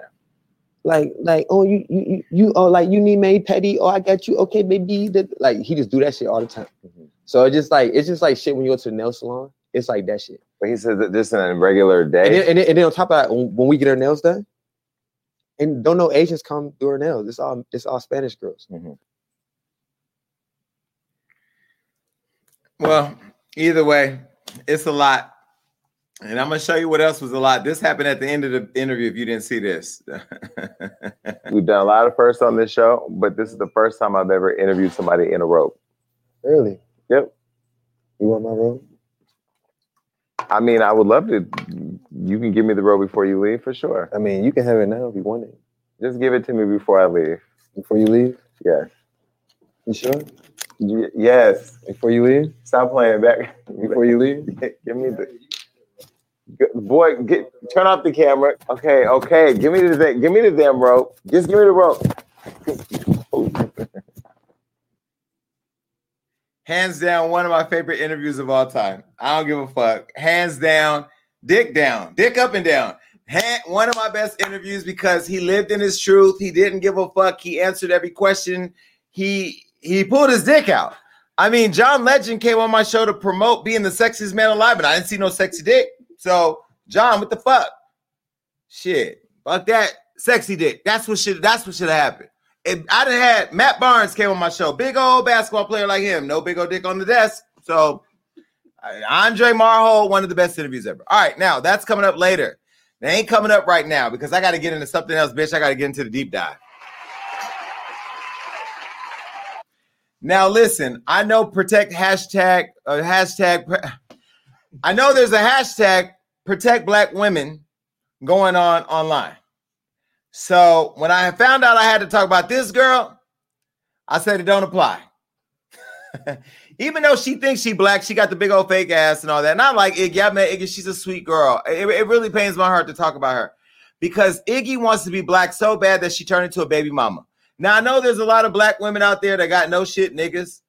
Like, like oh, you you you- oh like you need made petty. Oh, I got you. Okay, baby. Like he just do that shit all the time. Mhm. So it's just like it's just like shit when you go to the nail salon. It's like that shit. But he says that this in a regular And day. then, and, then, and then on top of that, when we get our nails done, and don't know Asians come do our nails. It's all it's all Spanish girls. Mhm. Well, either way, it's a lot. And I'm gonna show you what else was a lot. This happened at the end of the interview. If you didn't see this, <laughs> We've done a lot of firsts on this show, but this is the first time I've ever interviewed somebody in a robe. Really? Yep. You want my robe? I mean, I would love to. You can give me the robe before you leave for sure. I mean, you can have it now if you want it. Just give it to me before I leave. Before you leave? Yes. You sure? Yes. Before you leave? Stop playing back. <laughs> Before you leave? give me the. Boy, get turn off the camera. Okay, okay. Give me the thing. Give me the damn rope. Just give me the rope. <laughs> hands down, one of my favorite interviews of all time. I don't give a fuck. Hands down, dick down, dick up and down. Hand, one of my best interviews because he lived in his truth. He didn't give a fuck. He answered every question. He he pulled his dick out. I mean, John Legend came on my show to promote being the sexiest man alive, and I didn't see no sexy dick. So, John, what the fuck? Shit, fuck that sexy dick. That's what should. That's what should have happened. If I done had Matt Barnes came on my show, big old basketball player like him, no big old dick on the desk. So, Andre Marhold, one of the best interviews ever. All right, now that's coming up later. They ain't coming up right now because I got to get into something else, bitch. I got to get into the deep dive. Now, listen, I know protect hashtag, uh, hashtag, I know there's a hashtag protect black women going on online. So when I found out I had to talk about this girl, I said it don't apply. <laughs> Even though she thinks she black, she got the big old fake ass and all that. And I'm like, Iggy, I met Iggy, she's a sweet girl. It, it really pains my heart to talk about her because Iggy wants to be black so bad that she turned into a baby mama. Now I know there's a lot of black women out there that got no shit niggas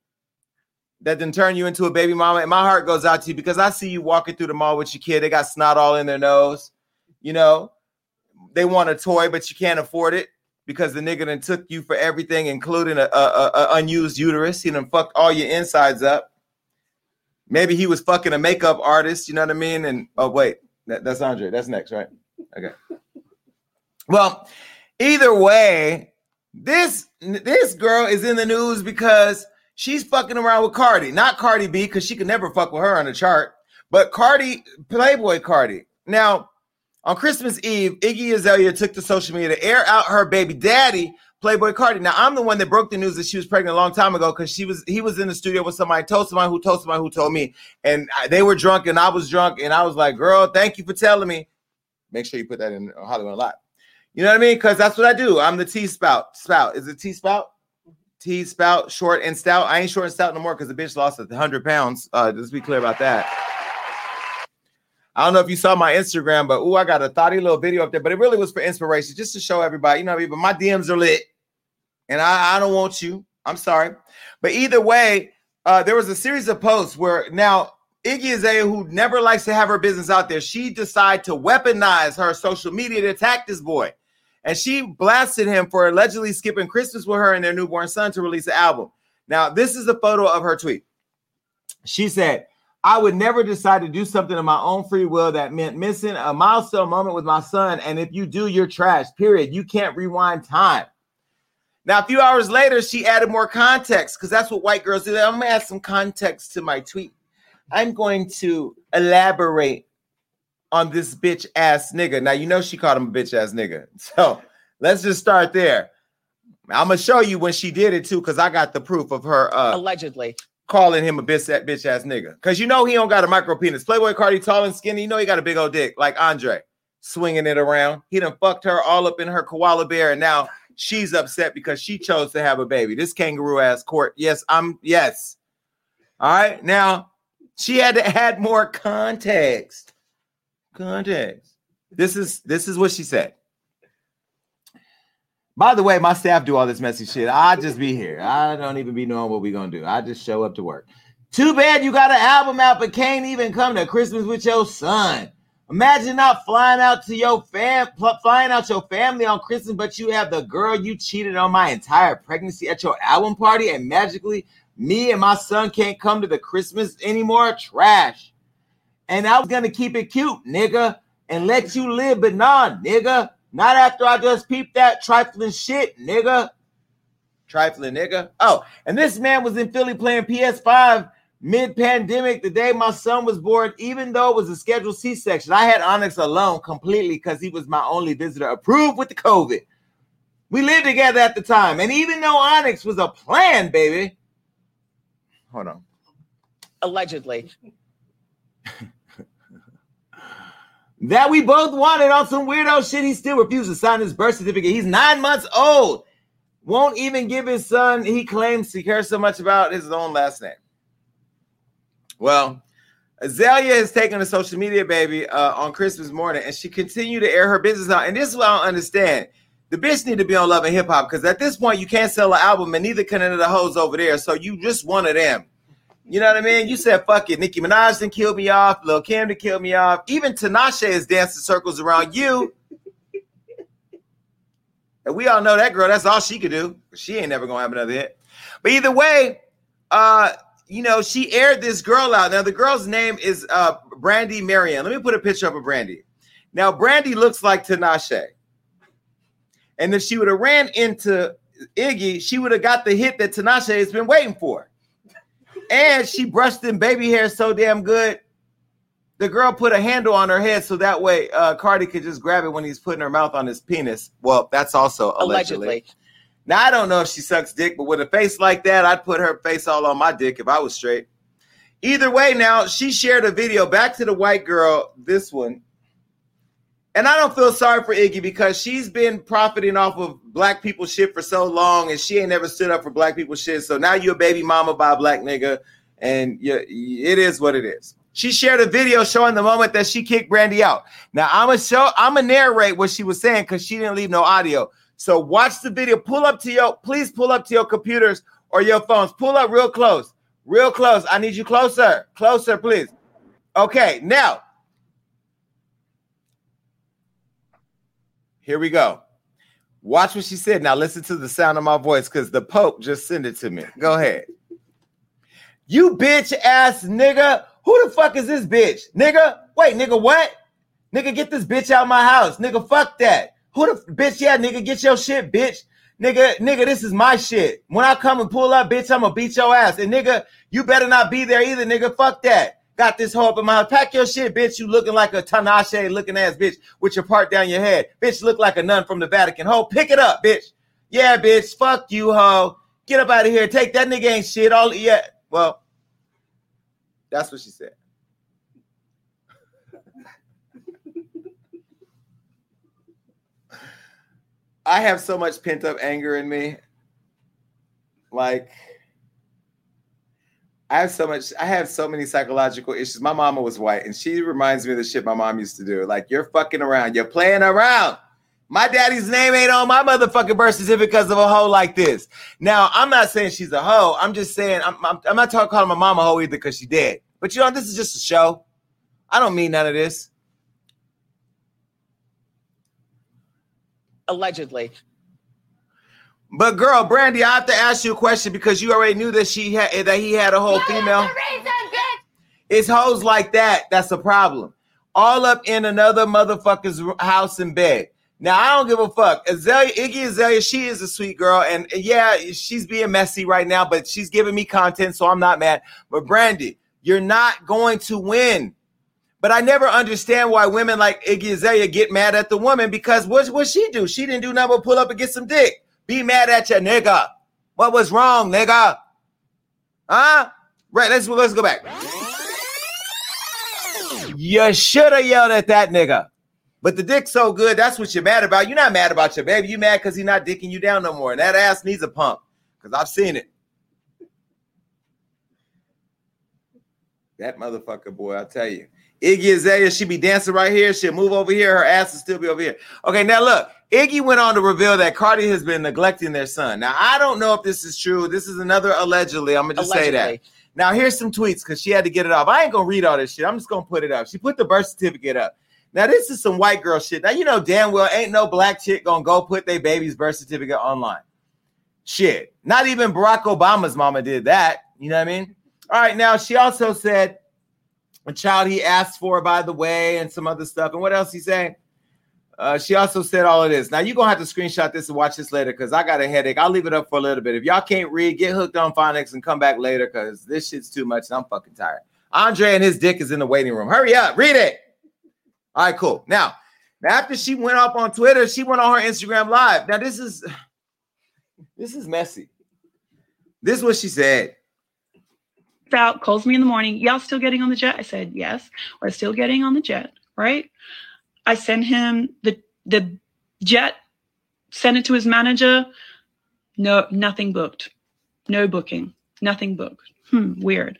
that then turn you into a baby mama. And my heart goes out to you because I see you walking through the mall with your kid. They got snot all in their nose. You know, they want a toy, but you can't afford it because the nigga then took you for everything, including a, a, a- unused uterus. He done fucked all your insides up. Maybe he was fucking a makeup artist, you know what I mean? And oh wait, that, that's Andre. That's next, right? Okay. Well, either way, this this girl is in the news because she's fucking around with Carti, not Cardi B, because she could never fuck with her on the chart, but Carti, Playboy Carti. Now, on Christmas Eve, Iggy Azalea took to social media to air out her baby daddy, Playboy Carti. Now, I'm the one that broke the news that she was pregnant a long time ago because she was he was in the studio with somebody, told somebody who told somebody who told me, and I- they were drunk and I was drunk, and I was like, "Girl, thank you for telling me." Make sure you put that in Hollywood Unlocked. You know what I mean? Because that's what I do. I'm the T spout. Spout is it T spout? T spout, short and stout. I ain't short and stout no more because the bitch lost a hundred pounds. Uh, let's be clear about that. I don't know if you saw my Instagram, but ooh, I got a thoughty little video up there. But it really was for inspiration, just to show everybody. You know what I mean? But my DMs are lit, and I, I don't want you. I'm sorry, but either way, uh, there was a series of posts where now Iggy Azalea, who never likes to have her business out there, she decided to weaponize her social media to attack this boy. And she blasted him for allegedly skipping Christmas with her and their newborn son to release an album. Now, this is a photo of her tweet. She said, I would never decide to do something of my own free will that meant missing a milestone moment with my son. And if you do, you're trash, period. You can't rewind time. Now, a few hours later, she added more context because that's what white girls do. I'm gonna add some context to my tweet. I'm going to elaborate on this bitch ass nigga. Now, you know she called him a bitch ass nigga. <laughs> So let's just start there. I'm gonna show you when she did it too, because I got the proof of her uh, allegedly calling him a bitch that bitch ass nigga. Because you know he don't got a micro penis. Playboy Carti tall and skinny. You know he got a big old dick like Andre, swinging it around. He done fucked her all up in her koala bear, and now she's upset because she chose to have a baby. This kangaroo ass court. Yes, I'm yes. All right. Now she had to add more context. Context. This is this is what she said. By the way, my staff do all this messy shit. I just be here. I don't even be knowing what we gonna do. I just show up to work. Too bad you got an album out, but can't even come to Christmas with your son. Imagine not flying out to your fam, flying out your family on Christmas, but you have the girl you cheated on my entire pregnancy at your album party, and magically me and my son can't come to the Christmas anymore. Trash. And I was gonna keep it cute, nigga, and let you live, but nah, nigga. Not after I just peeped that trifling shit, nigga. Trifling nigga. Oh, and this man was in Philly playing PS5 mid-pandemic, the day my son was born, even though it was a scheduled C-section. I had Onyx alone completely because he was my only visitor approved with the COVID. We lived together at the time. And even though Onyx was a plan, baby. Hold on. Allegedly. <laughs> that we both wanted on some weirdo shit. He still refused to sign his birth certificate. He's nine months old. Won't even give his son, he claims he cares so much about his own last name. Well, Azalea has taken to social media, baby, uh, on Christmas morning, and she continued to air her business out. And this is what I don't understand. The bitch need to be on Love and Hip Hop because at this point you can't sell an album, and neither can any of the hoes over there. So you just one of them. You know what I mean? You said fuck it. Nicki Minaj didn't kill me off. Lil Kim to kill me off. Even Tinashe is dancing circles around you. and we all know that girl. That's all she could do. She ain't never gonna have another hit. But either way, uh, you know, she aired this girl out. Now the girl's name is uh Brandy Marion. Let me put a picture up of Brandy. Now Brandy looks like Tinashe. And if she would have ran into Iggy, she would have got the hit that Tinashe has been waiting for and she brushed in baby hair so damn good. The girl put a handle on her head so that way uh, Carti could just grab it when he's putting her mouth on his penis. Well, that's also allegedly. allegedly. Now I don't know if she sucks dick, but with a face like that, I'd put her face all on my dick if I was straight. Either way, now she shared a video back to the white girl. This one, and I don't feel sorry for Iggy because she's been profiting off of black people shit for so long and she ain't never stood up for black people shit. So now you're a baby mama by a black nigga and you, it is what it is. She shared a video showing the moment that she kicked Brandy out. Now I'm gonna show, I'm gonna narrate what she was saying because she didn't leave no audio. So watch the video. Pull up to your, please pull up to your computers or your phones. Pull up real close, real close. I need you closer, closer, please. Okay, now Here we go. Watch what she said. Now listen to the sound of my voice because the Pope just sent it to me. Go ahead. You bitch ass nigga. Who the fuck is this bitch? Nigga? Wait, nigga, what? Nigga, get this bitch out my house. Nigga, fuck that. Who the bitch? Yeah, nigga, get your shit, bitch. Nigga, nigga, this is my shit. When I come and pull up, bitch, I'm gonna beat your ass. And nigga, you better not be there either, nigga. Fuck that. Got this hoe up in my house. Pack your shit, bitch. You looking like a Tinashe looking ass bitch with your part down your head. Bitch, look like a nun from the Vatican. Ho, pick it up, bitch. Yeah, bitch. Fuck you, ho. Get up out of here. Take that nigga ain't shit. All yeah. Well, that's what she said. <laughs> I have so much pent up anger in me. Like, I have so much, I have so many psychological issues. My mama was white, and she reminds me of the shit my mom used to do. Like, you're fucking around, you're playing around. My daddy's name ain't on my motherfucking birth certificate because of a hoe like this. Now, I'm not saying she's a hoe. I'm just saying, I'm, I'm, I'm not talking calling my mom a hoe either because she dead. But you know, this is just a show. I don't mean none of this. Allegedly. But girl, Brandy, I have to ask you a question because you already knew that she had that he had a whole female. It's hoes like that. That's a problem. All up in another motherfucker's house and bed. Now I don't give a fuck. Azalea, Iggy Azalea, she is a sweet girl, and yeah, she's being messy right now, but she's giving me content, so I'm not mad. But Brandy, you're not going to win. But I never understand why women like Iggy Azalea get mad at the woman because what what she do? She didn't do nothing but pull up and get some dick. Be mad at your nigga. What was wrong, nigga? Huh? Right, let's let's go back. You should have yelled at that nigga. But the dick's so good, that's what you're mad about. You're not mad about your baby. You mad because he's not dicking you down no more. And that ass needs a pump. Because I've seen it. That motherfucker, boy, I tell you. Iggy Azalea, she be dancing right here. She'll move over here. Her ass will still be over here. Okay, now look. Iggy went on to reveal that Carti has been neglecting their son. Now, I don't know if this is true. This is another allegedly. I'm going to just allegedly. say that. Now, here's some tweets because she had to get it off. I ain't going to read all this shit. I'm just going to put it up. She put the birth certificate up. Now, this is some white girl shit. Now, you know damn well ain't no black chick gonna go put their baby's birth certificate online. Shit. Not even Barack Obama's mama did that. You know what I mean? All right, now she also said a child he asked for, by the way, and some other stuff. And what else he say? Uh, she also said all of this. Now you're gonna have to screenshot this and watch this later because I got a headache. I'll leave it up for a little bit. If y'all can't read, get hooked on phonics and come back later because this shit's too much. and I'm fucking tired. Andre and his dick is in the waiting room. Hurry up, read it. All right, cool. Now, after she went up on Twitter, she went on her Instagram live. Now, this is <sighs> this is messy. This is what she said. Out calls me in the morning. Y'all still getting on the jet? I said yes. We're still getting on the jet, right? I sent him the the jet, sent it to his manager. No, nothing booked. No booking. Nothing booked. Hmm, weird.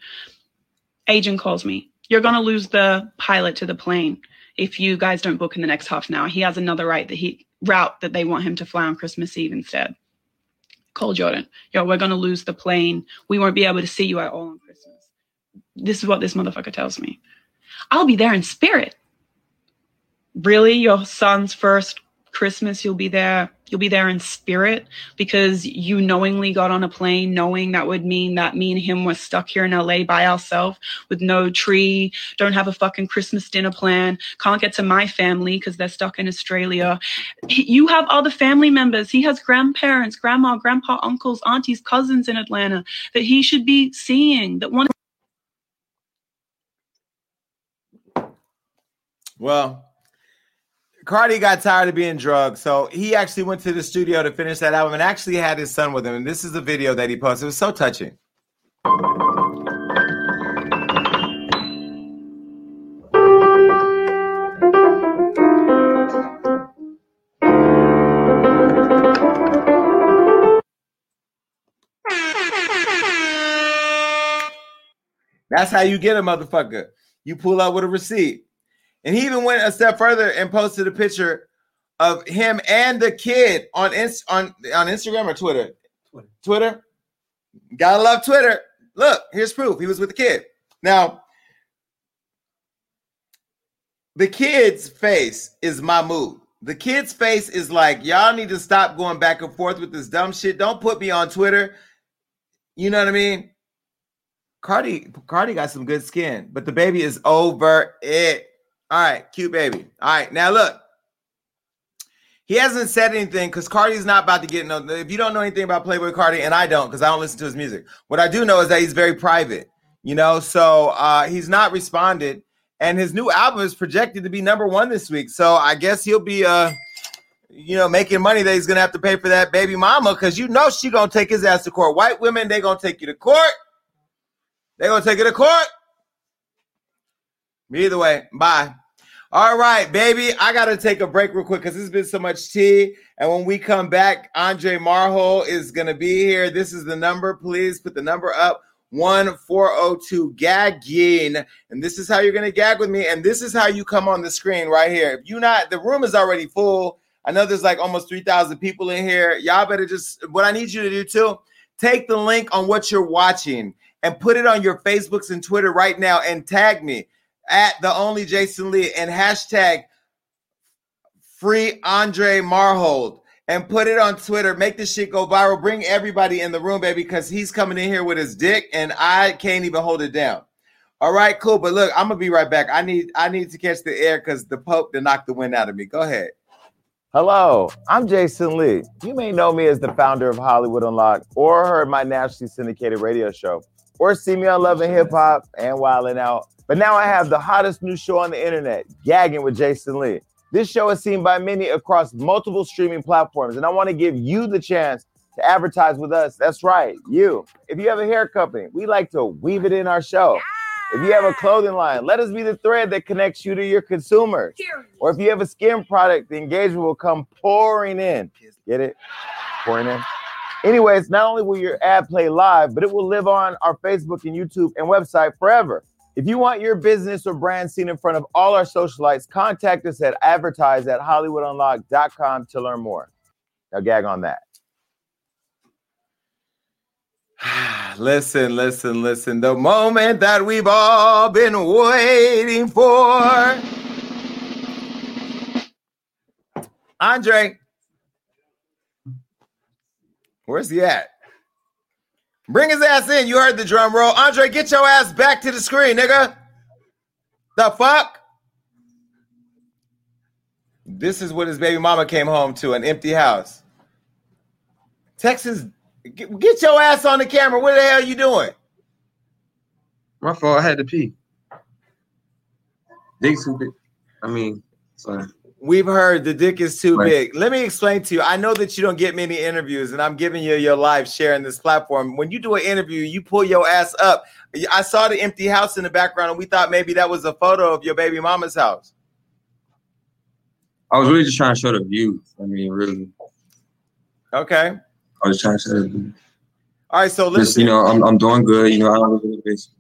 Agent calls me. You're gonna lose the pilot to the plane if you guys don't book in the next half an hour. He has another right that he route that they want him to fly on Christmas Eve instead. Call Jordan. Yo, we're gonna lose the plane. We won't be able to see you at all on Christmas. This is what this motherfucker tells me. I'll be there in spirit. Really? Your son's first Christmas, you'll be there you'll be there in spirit because you knowingly got on a plane knowing that would mean that me and him were stuck here in LA by ourselves with no tree, don't have a fucking Christmas dinner plan, can't get to my family because they're stuck in Australia. You have other family members. He has grandparents, grandma, grandpa, uncles, aunties, cousins in Atlanta that he should be seeing that one well, Carti got tired of being drugged, so he actually went to the studio to finish that album and actually had his son with him. And this is the video that he posted. It was so touching. That's how you get a motherfucker. You pull out with a receipt. And he even went a step further and posted a picture of him and the kid on on on Instagram or Twitter. Twitter. Twitter. Gotta love Twitter. Look, here's proof. He was with the kid. Now, the kid's face is my mood. The kid's face is like, y'all need to stop going back and forth with this dumb shit. Don't put me on Twitter. You know what I mean? Carti, Carti got some good skin, but the baby is over it. All right, cute baby. All right, now look. He hasn't said anything because Carti's not about to get no. If you don't know anything about Playboy Carti, and I don't because I don't listen to his music, what I do know is that he's very private, you know. So uh, he's not responded, and his new album is projected to be number one this week. So I guess he'll be, uh, you know, making money that he's gonna have to pay for that baby mama because you know she gonna take his ass to court. White women, they gonna take you to court. They gonna take you to court. Either way, bye. All right, baby. I got to take a break real quick because there's been so much tea. And when we come back, Andre Marhold is to be here. This is the number. Please put the number up 1402 gagging. And this is how you're going to gag with me. And this is how you come on the screen right here. If you not, the room is already full. I know there's like almost 3,000 people in here. Y'all better just, what I need you to do too, take the link on what you're watching and put it on your Facebooks and Twitter right now and tag me at the only Jason Lee and hashtag free Andre Marhold and put it on Twitter. Make this shit go viral. Bring everybody in the room, baby, because he's coming in here with his dick and I can't even hold it down. All right, cool. But look, I'm gonna be right back. I need I need to catch the air because the Pope to knock the wind out of me. Go ahead. Hello, I'm Jason Lee. You may know me as the founder of Hollywood Unlocked, or heard my nationally syndicated radio show, or see me on Love and Hip Hop and Wildin' Out. But now I have the hottest new show on the internet, Gagging with Jason Lee. This show is seen by many across multiple streaming platforms, and I want to give you the chance to advertise with us. That's right, you. If you have a hair company, we like to weave it in our show. If you have a clothing line, let us be the thread that connects you to your consumers. Or if you have a skin product, the engagement will come pouring in. Get it? Pouring in. Anyways, not only will your ad play live, but it will live on our Facebook and YouTube and website forever. If you want your business or brand seen in front of all our socialites, contact us at advertise at hollywoodunlocked.com to learn more. Now gag on that. <sighs> listen, listen, listen. The moment that we've all been waiting for. Andre, where's he at? Bring his ass in. You heard the drum roll. Andre, get your ass back to the screen, nigga. The fuck? This is what his baby mama came home to an empty house. Texas Get, your ass on the camera. What the hell are you doing? My fault. I had to pee. Too big. I mean, sorry. We've heard the dick is too right. big. Let me explain to you. I know that you don't get many interviews, and I'm giving you your live sharing this platform. When you do an interview, you pull your ass up. I saw the empty house in the background, and we thought maybe that was a photo of your baby mama's house. I was really just trying to show the view. I mean, really. Okay. I was trying to say. All right, so listen. Just, you know, I'm I'm doing good. You know, I don't live in the basement.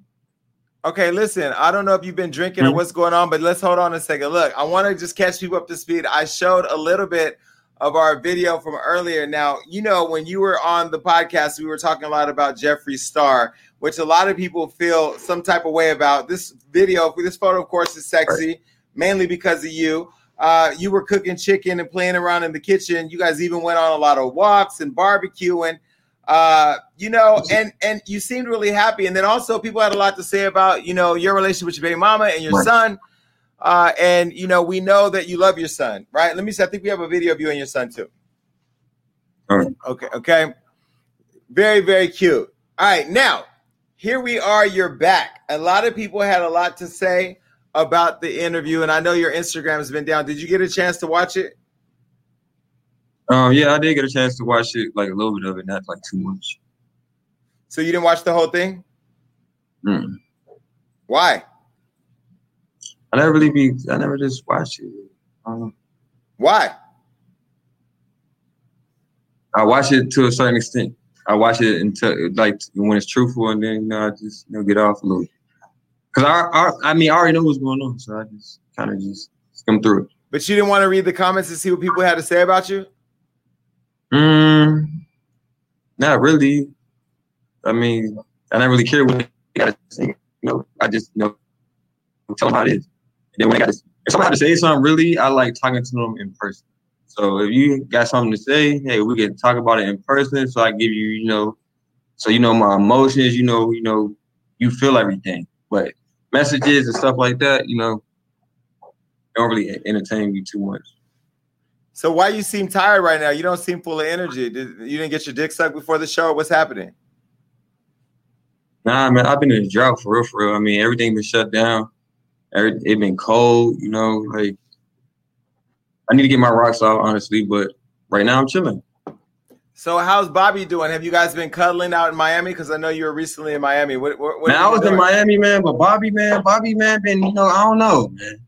Okay, listen. I don't know if you've been drinking mm-hmm. or what's going on, but let's hold on a second. Look, I want to just catch people up to speed. I showed a little bit of our video from earlier. Now, you know, when you were on the podcast, we were talking a lot about Jeffree Star, which a lot of people feel some type of way about. This video, this photo, of course, is sexy, right. mainly because of you. Uh, you were cooking chicken and playing around in the kitchen. You guys even went on a lot of walks and barbecuing. Uh, you know, and and you seemed really happy. And then also people had a lot to say about you know your relationship with your baby mama and your right. son. Uh, and you know, we know that you love your son, right? Let me see. I think we have a video of you and your son too. Right. Okay. Okay. Very very cute. All right. Now here we are. You're back. A lot of people had a lot to say about the interview, and I know your Instagram has been down. Did you get a chance to watch it? Um, yeah, I did get a chance to watch it, like a little bit of it, not like too much. So you didn't watch the whole thing? Mm. Why? I never really be. I never just watch it. Um, Why? I watch it to a certain extent. I watch it until like when it's truthful, and then you know I just you know get off a little. Cause I, I, I mean, I already know what's going on, so I just kind of just skim through it. But you didn't want to read the comments to see what people had to say about you. Mm, not really. I mean, I don't really care what they got to say. You know, I just you know tell them how it is. And then when I got to, if someone had to say something, really, I like talking to them in person. So if you got something to say, hey, we can talk about it in person. So I give you, you know, so you know my emotions. You know, you know, you feel everything. But messages and stuff like that, you know, don't really entertain me too much. So why you seem tired right now? You don't seem full of energy. Did you didn't get your dick sucked before the show? What's happening? Nah, man, I've been in a drought for real, for real. I mean, everything been shut down. It been cold, you know. Like, I need to get my rocks off, honestly, but right now I'm chilling. So how's Bobby doing? Have you guys been cuddling out in Miami? Because I know you were recently in Miami. What, what, what man, I was doing? in Miami, man, but Bobby, man, Bobby, man, been you know, I don't know, man.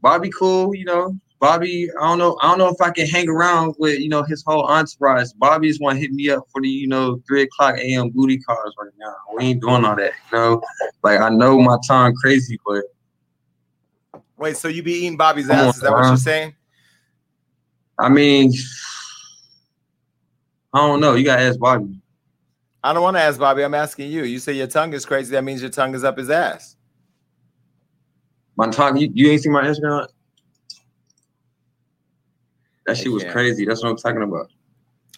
Bobby, cool, you know. Bobby, I don't know, I don't know if I can hang around with you know his whole entourage. Bobby's want to hit me up for the you know three o'clock a.m. booty calls right now. We ain't doing all that, you know. Like I know my time crazy, but wait, so you be eating Bobby's ass? On, is that what you're saying? I mean. I don't know. You gotta ask Bobby. I don't want to ask Bobby. I'm asking you. You say your tongue is crazy. That means your tongue is up his ass. My tongue. You, you ain't seen my Instagram? That shit was crazy. That's what I'm talking about.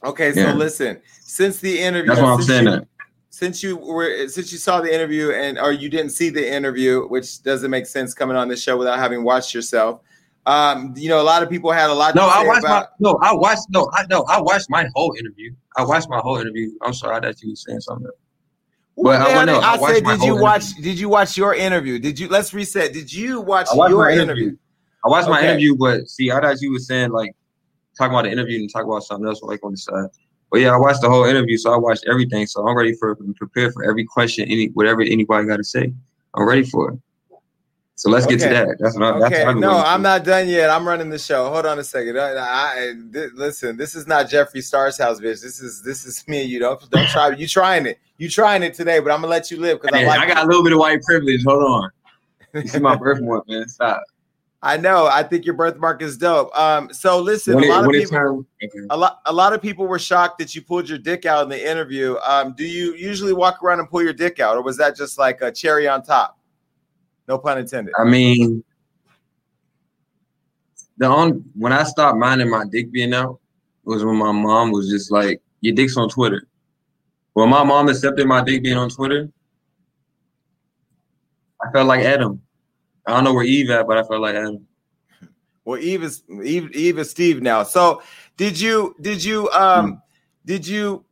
Okay, so yeah. listen. Since the interview, that's what I'm saying. You, that. since you were since you saw the interview and or you didn't see the interview, which doesn't make sense coming on this show without having watched yourself. Um, you know, a lot of people had a lot. No, I watched about, my no, I watched no, I no, I watched my whole interview. I watched my whole interview. I'm sorry that you were saying something. Well, But I man, I I, said, did you watch? Did you watch your interview? Did you? Let's reset. Did you watch your interview? interview. I watched my interview, but see, I thought you were saying like talking about the interview and talk about something else like on the side. But yeah, I watched the whole interview, so I watched everything. So I'm ready for and prepared for every question, any whatever anybody got to say. I'm ready for it. So let's get to that. That's what I, that's Okay, been no, I'm not done yet. I'm running the show. Hold on a second. I, I- th- listen, this is not Jeffree Star's house, bitch. This is this is me. and You don't don't try. You trying it. You trying it today, but I'm gonna let you live because I like. I got a little bit of white privilege. Hold on. You see my birthmark, man. Stop. I know. I think your birthmark is dope. Um. So listen, a lot of people. okay. A lot, a lot of people were shocked that you pulled your dick out in the interview. Um, do you usually walk around and pull your dick out, or was that just like a cherry on top? No pun intended. I mean, the only when I stopped minding my dick being out was when my mom was just like, "Your dick's on Twitter." When my mom accepted my dick being on Twitter, I felt like Adam. I don't know where Eve at, but I felt like Adam. Well, Eve is Eve, Eve is Steve now. So did you did you um did you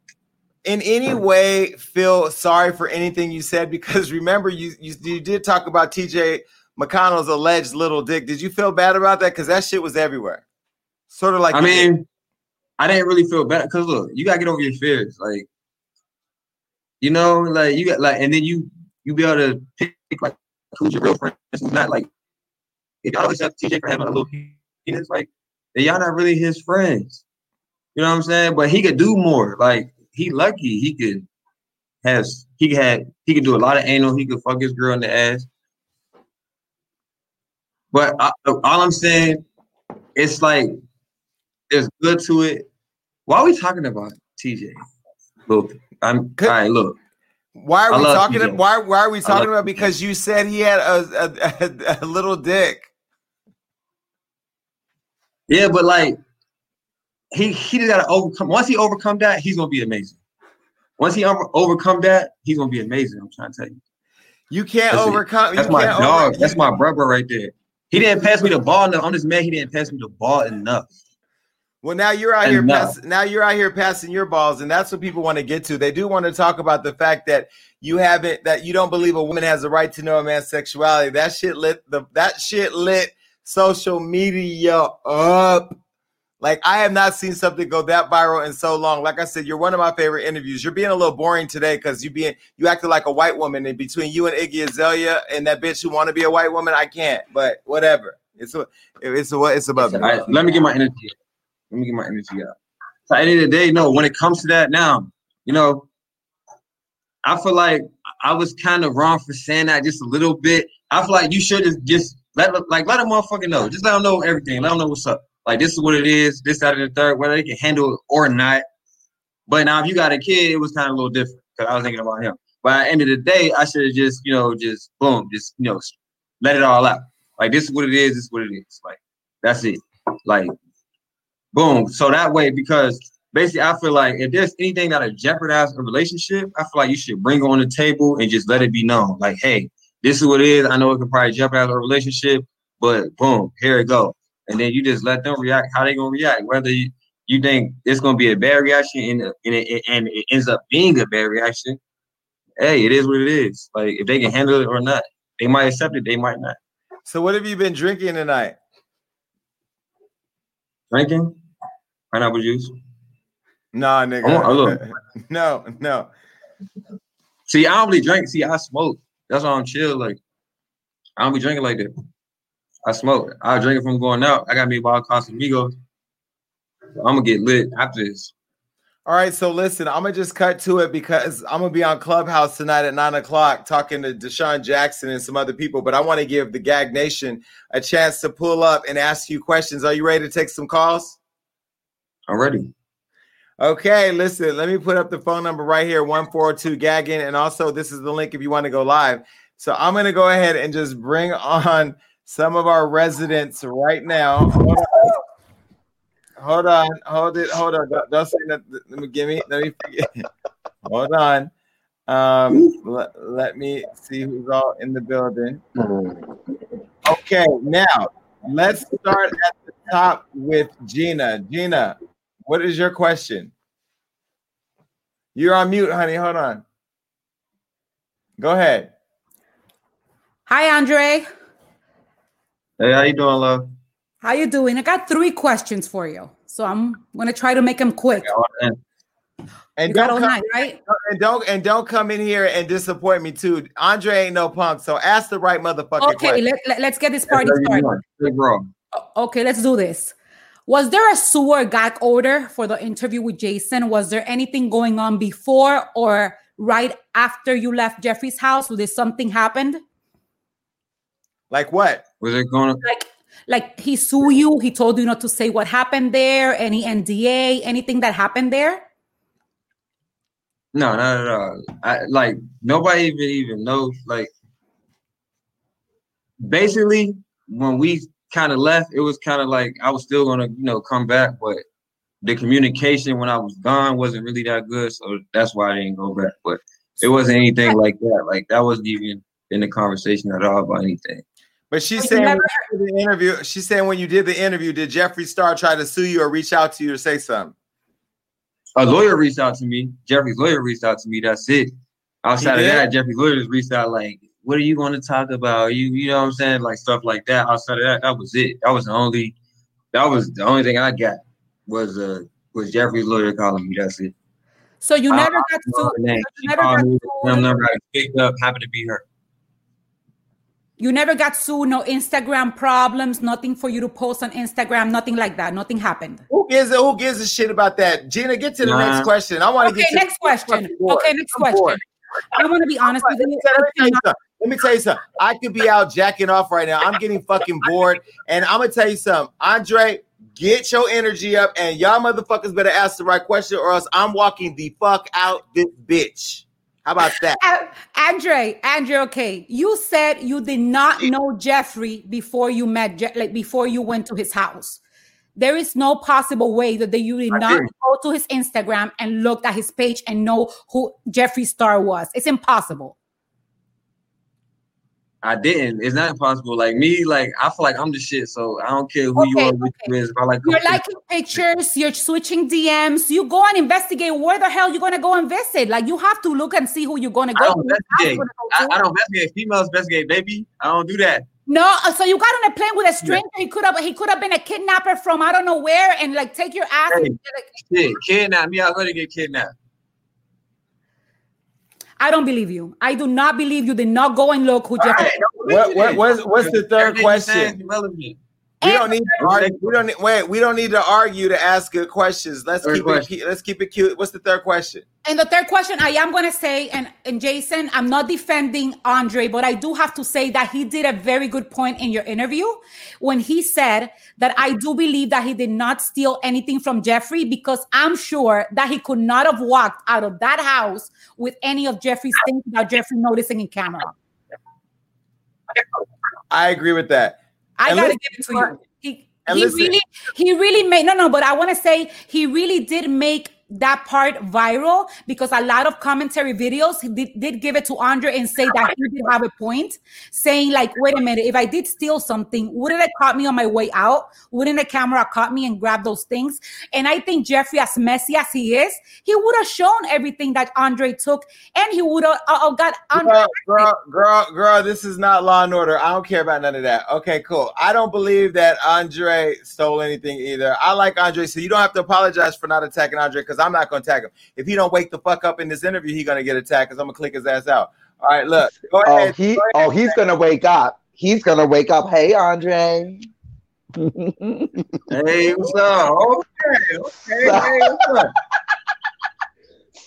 in any way feel sorry for anything you said? Because remember you you, you did talk about TJ McConnell's alleged little dick. Did you feel bad about that? Because that shit was everywhere. Sort of like I you did. mean, I didn't really feel bad because look, you gotta get over your fears. Like, you know, like you got like, and then you you be able to pick like who's your real friend, who's not. Like, if y'all accept TJ for having a little penis, like, then y'all not really his friends. You know what I'm saying? But he could do more. Like, he lucky he could has he had he could do a lot of anal. He could fuck his girl in the ass. But I, all I'm saying, it's like there's good to it. Why are we talking about TJ? Look, I'm all right. Look, Why are I we talking? TJ. Why why are we talking about? Because you said he had a a, a, little dick. yeah, but like he he just gotta overcome. Once he overcome that, he's gonna be amazing. Once he over, overcome that, he's gonna be amazing. I'm trying to tell you. You can't That's overcome. That's you my dog. over- That's my brother right there. He didn't pass me the ball enough. I'm just mad he didn't pass me the ball enough. Well, now you're out here. Enough. Pass, now you're out here passing your balls, and that's what people want to get to. They do want to talk about the fact that you haven't, that you don't believe a woman has the right to know a man's sexuality. That shit lit the that shit lit social media up. Like I have not seen something go that viral in so long. Like I said, you're one of my favorite interviews. You're being a little boring today because you being you acted like a white woman, and between you and Iggy Azalea and that bitch who want to be a white woman, I can't. But whatever. It's a, it's a, it's above All me. right, let me get my energy. Out. Let me get my energy out. So at the end of the day, no, when it comes to that now, you know, I feel like I was kind of wrong for saying that just a little bit. I feel like you should have just let like let a motherfucker know. Just let them know everything. Let them know what's up. Like this is what it is, this, that, and the third, whether they can handle it or not. But now if you got a kid, it was kind of a little different because I was thinking about him. But at the end of the day, I should have just, you know, just boom, just you know, let it all out. Like this is what it is, this is what it is. Like that's it. Like boom. So that way, because basically I feel like if there's anything that'll jeopardize a relationship, I feel like you should bring it on the table and just let it be known. Like, hey, this is what it is. I know it could probably jeopardize a relationship, but boom, here it go. And then you just let them react how they gonna react. Whether you, you think it's gonna be a bad reaction and, and, it, and it ends up being a bad reaction, hey, it is what it is. Like if they can handle it or not, they might accept it, they might not. So what have you been drinking tonight? Drinking pineapple juice. Nah, I nigga. want- I look. no, no. See, I don't really drink. See, I smoke. That's why I'm chill. Like, I don't be drinking like that. I smoke. I drink it from going out. I got me a bottle of Casamigos. I'm gonna get lit after this. All right, so listen, I'm gonna just cut to it because I'm gonna be on Clubhouse tonight at nine o'clock talking to DeSean Jackson and some other people. But I want to give the Gag Nation a chance to pull up and ask you questions. Are you ready to take some calls? I'm ready. Okay, listen, let me put up the phone number right here 142 Gagging. And also, this is the link if you want to go live. So I'm going to go ahead and just bring on some of our residents right now. Hold on, hold on, hold it, hold on. Don't, don't say that. Let me give me, let me hold on. Um, let, let me see who's all in the building. Okay, now let's start at the top with Gina. Gina, what is your question? You're on mute, honey. Hold on. Go ahead. Hi, Andre. Hey, how you doing, love? How you doing? I got three questions for you, so I'm gonna try to make them quick. And You don't come, night, right? and don't and don't come in here and disappoint me too. Andre ain't no punk, so ask the right motherfucking Okay, question. let, let, us get this party That's how you started. bro. Okay, let's do this. Was there a sewer gag order for the interview with Jason? Was there anything going on before or right after you left Jeffree's house? Did something happened? Like what? Was it going? To- like, like he sue you? He told you not to say what happened there. Any NDA? Anything that happened there? No, not at all. I like nobody even even knows. Like basically, when we kind of left, it was kind of like I was still gonna, you know, come back, but the communication when I was gone wasn't really that good, so that's why I didn't go back. But it wasn't anything like that. Like that wasn't even in the conversation at all about anything. But she's But saying when never you did the interview. She's saying when you did the interview, did Jeffree Star try to sue you or reach out to you to say something? A lawyer reached out to me. Jeffree's lawyer reached out to me. That's it. Outside of that, Jeffree's lawyer just reached out like, "What are you going to talk about? You, you know what I'm saying? Like stuff like that." Outside of that, that was it. That was the only. That was the only thing I got was uh was Jeffree's lawyer calling me. That's it. So you never I got don't sued. You never got me. sued. Some number I picked up happened to be her. You never got sued. No Instagram problems. Nothing for you to post on Instagram. Nothing like that. Nothing happened. Who gives a who gives a shit about that? Gina, get to the Nah. next question. I want to Okay, get to next question. Okay, next I'm bored. question. I want to be honest with you. Me tell- let me tell you something. Let me tell you something. I could be out jacking off right now. I'm getting fucking bored. And I'm gonna tell you something. Andre, get your energy up, and y'all motherfuckers better ask the right question, or else I'm walking the fuck out this bitch. How about that? A- Andre, Andre, okay. You said you did not know Jeffree before you met, Je- like before you went to his house. There is no possible way that you did I not did. go to his Instagram and looked at his page and know who Jeffree Star was. It's impossible. I didn't. It's not impossible. Like me, like I feel like I'm the shit. So I don't care who you Okay, are, what you is. I like, You're liking pictures, you're switching DMs. You go and investigate where the hell you're gonna go and visit. Like you have to look and see who you're gonna I go don't to. investigate. I, I don't investigate. Females investigate, baby. I don't do that. No, uh, so you got on a plane with a stranger. He could have he could have been a kidnapper from I don't know where and like take your ass. Hey, and, like, shit, kidnap me. I'm gonna get kidnapped. I don't believe you. I do not believe you did not go and look who Jeffree. What, what, what's, what's the third Everything you question? Irrelevant. We don't need to argue. We don't need, wait. We don't need to argue to ask good questions. Let's Third keep question. it. Let's keep it cute. What's the third question? And the third question, I am going to say, and, and Jason, I'm not defending Andre, but I do have to say that he did a very good point in your interview when he said that I do believe that he did not steal anything from Jeffree because I'm sure that he could not have walked out of that house with any of Jeffree's things without Jeffree noticing in camera. I agree with that. I gotta give it to you. He, he really, he really made no, no. But I want to say he really did make that part viral because a lot of commentary videos did, did give it to Andre and say that he did have a point, saying like, "Wait a minute, if I did steal something, wouldn't it have caught me on my way out? Wouldn't the camera caught me and grabbed those things?" And I think Jeffree, as messy as he is, he would have shown everything that Andre took, and he would have uh, uh, got Andre. Girl, girl, girl, girl, this is not Law and Order. I don't care about none of that. Okay, cool. I don't believe that Andre stole anything either. I like Andre, so you don't have to apologize for not attacking Andre because I'm not going to attack him. If he don't wake the fuck up in this interview, he's going to get attacked because I'm going to click his ass out. All right, look. Go Oh, ahead. he Go oh, ahead. oh he's gonna wake up. He's gonna wake up. Hey, Andre. Hey, what's up? Okay, okay. Hey, what's up? <laughs>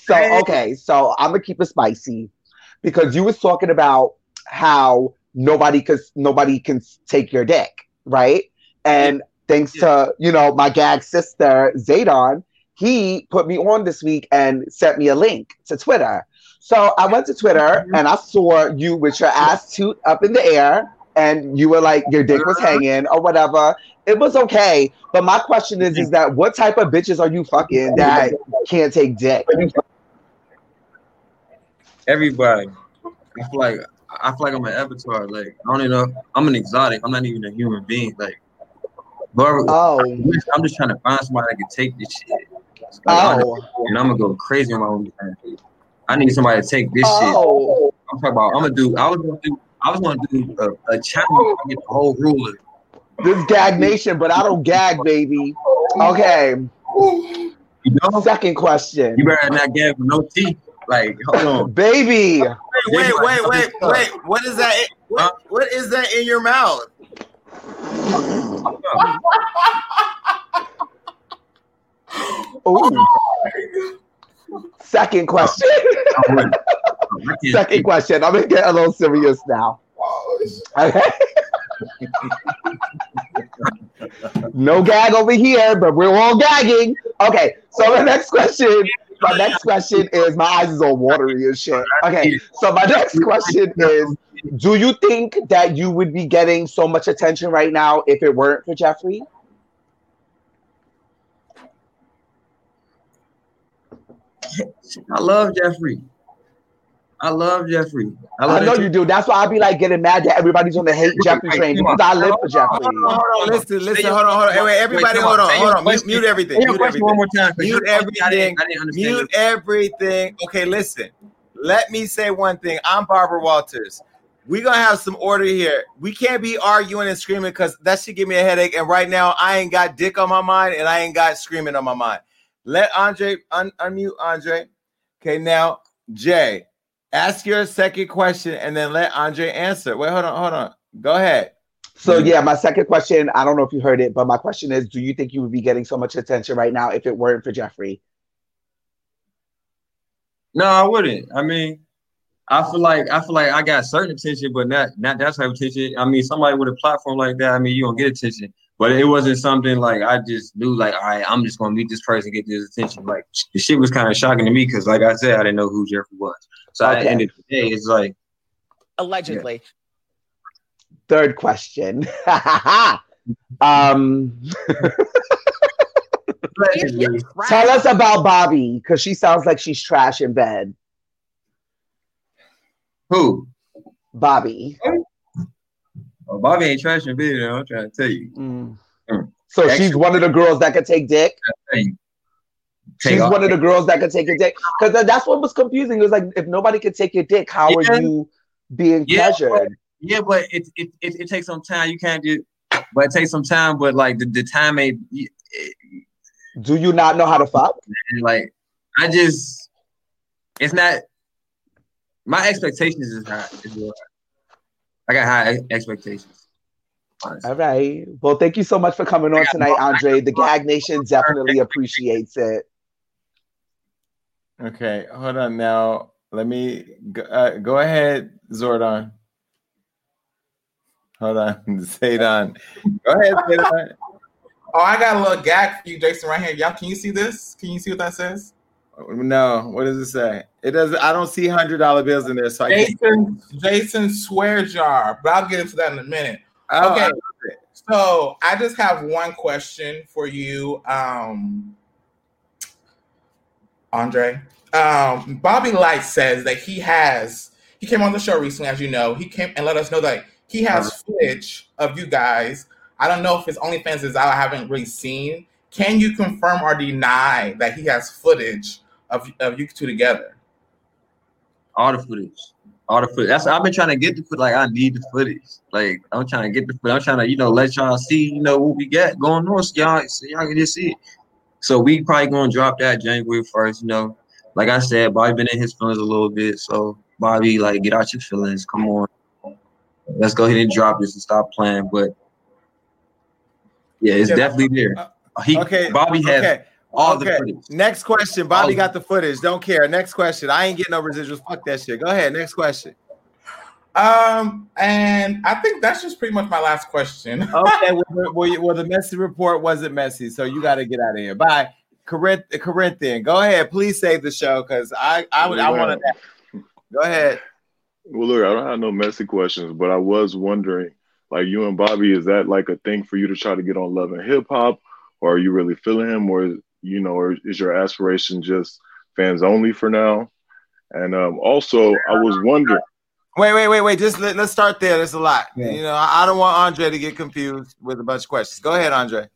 So okay, so I'm gonna keep it spicy because you was talking about how nobody could nobody can take your dick, right? And thanks to you know my gag sister Zadon, he put me on this week and sent me a link to Twitter. So I went to Twitter mm-hmm. and I saw you with your ass toot up in the air, and you were like your dick was uh-huh. hanging or whatever. It was okay, but my question is, is mm-hmm. that what type of bitches are you fucking that can't take dick? everybody. I feel like I feel like I'm an avatar. Like I don't even know. I'm an exotic. I'm not even a human being. Like, whoever, oh, I'm just trying to find somebody that can take this shit. Like, Oh. and I'm gonna go crazy on my own. time. I need somebody to take this Oh. shit. I'm talking about. I'm gonna do. I was gonna do. I was gonna do a, a challenge. I get the whole ruler. This gag nation, but I don't gag, baby. Okay. You know? Second question. You better not gag with no teeth. Like, hold on, <laughs> baby. Wait, wait, wait, wait, wait. What is that? What, what is that in your mouth? Ooh. <laughs> Second question. <laughs> Second question. I'm gonna get a little serious now. Okay. <laughs> no gag over here, but we're all gagging. Okay, so the next question. My next question is my eyes is all watery and shit. Okay, so my next question is: Do you think that you would be getting so much attention right now if it weren't for Jeffree? I love Jeffree. I love Jeffree. I, love I know you do. That's why I be like getting mad that everybody's on the hate Jeffree train because I live for Jeffree. Hold on, hold on, listen, listen, hold on, hold on. Hey, wait, everybody, hold on, hold on. Mute, mute everything. Mute everything. one more time. Mute I everything. didn't- I didn't understand Mute everything. Okay, listen. Let me say one thing. I'm Barbara Walters. We're gonna have some order here. We can't be arguing and screaming because that should give me a headache. And right now, I ain't got dick on my mind and I ain't got screaming on my mind. Let Andre un- unmute Andre. Okay, now Jay, ask your second question and then let Andre answer. Wait, hold on, hold on. Go ahead. So yeah, my second question, I don't know if you heard it, but my question is, do you think you would be getting so much attention right now if it weren't for Jeffree? No, I wouldn't. I mean, I feel like I feel like I got certain attention, but not not that type of attention. I mean, somebody with a platform like that, I mean, you don't get attention. But it wasn't something like I just knew, like, all right, I'm just gonna meet this person, get this attention. Like the shit was kind of shocking to me because, like I said, I didn't know who Jeffree was. So at the Okay. end of the day, it's like Allegedly. Third question. <laughs> um, <laughs> tell us about Bobby because she sounds like she's trash in bed. who? Bobby. Oh, Bobby ain't trash in video. I'm trying to tell you. Mm. Mm. So she's one of the girls that could take dick. Hey, She's off. one of the girls that could take your dick. Because that's what was confusing. It was like, if nobody could take your dick, how Yeah. are you being Yeah, pleasured? Yeah, but it it, it it takes some time. You can't do, but it takes some time. But like the, the time ain't. it- Do you not know how to fuck? and, like I just, it's not. My expectations is high. Is real high. I got high ex- expectations. All right. Well, thank you so much for coming on tonight, Andre. The Gag Nation <laughs> definitely appreciates it. Okay, hold on now. Let me go, uh, go ahead, Zordon. Hold on, <laughs> Zaydon. Go ahead, Zaydon. <laughs> Oh, I got a little gag for you, Jason, right here. Y'all, can you see this? Can you see what that says? No, what does it say? It doesn't. I don't see hundred dollar bills in there, so I can't. Jason, Jason swear jar, but I'll get into that in a minute. Oh, okay, it. so I just have one question for you, um, Andre. Um, Bobby Lytes says that he has. He came on the show recently, as you know. He came and let us know that he has footage of you guys. I don't know if his OnlyFans is out. I haven't really seen. Can you confirm or deny that he has footage of, of you two together? All the footage, all the footage. That's I've been trying to get the footage. Like I need the footage. Like I'm trying to get the footage. I'm trying to you know let y'all see you know what we got going on. So y'all so y'all can just see it. So we probably gonna drop that January first. You know, like I said, Bobby been in his feelings a little bit. So Bobby, like get out your feelings. Come on, let's go ahead and drop this and stop playing. But yeah, it's Yeah. definitely there. Uh, he, Okay, Bobby has okay. All the Okay. footage. Next question. Bobby All- got the footage. Don't care. Next question. I ain't getting no residuals. Fuck that shit. Go ahead. Next question. Um, and I think that's just pretty much my last question. <laughs> Okay. well, well, you- well, the messy report wasn't messy, so you got to get out of here. Bye. Corinth, Corinthian, go ahead. Please save the show because I, I, would- I want to. Go ahead. Well, look, I don't have no messy questions, but I was wondering, like, you and Bobby, is that like a thing for you to try to get on Love and Hip Hop, or are you really feeling him, or you know, or is your aspiration just fans only for now? And um, also, I was wondering. Wait, wait, wait, wait. Just let, us start there. There's a lot. Yeah. You know, I, I don't want Andre to get confused with a bunch of questions. Go ahead, Andre.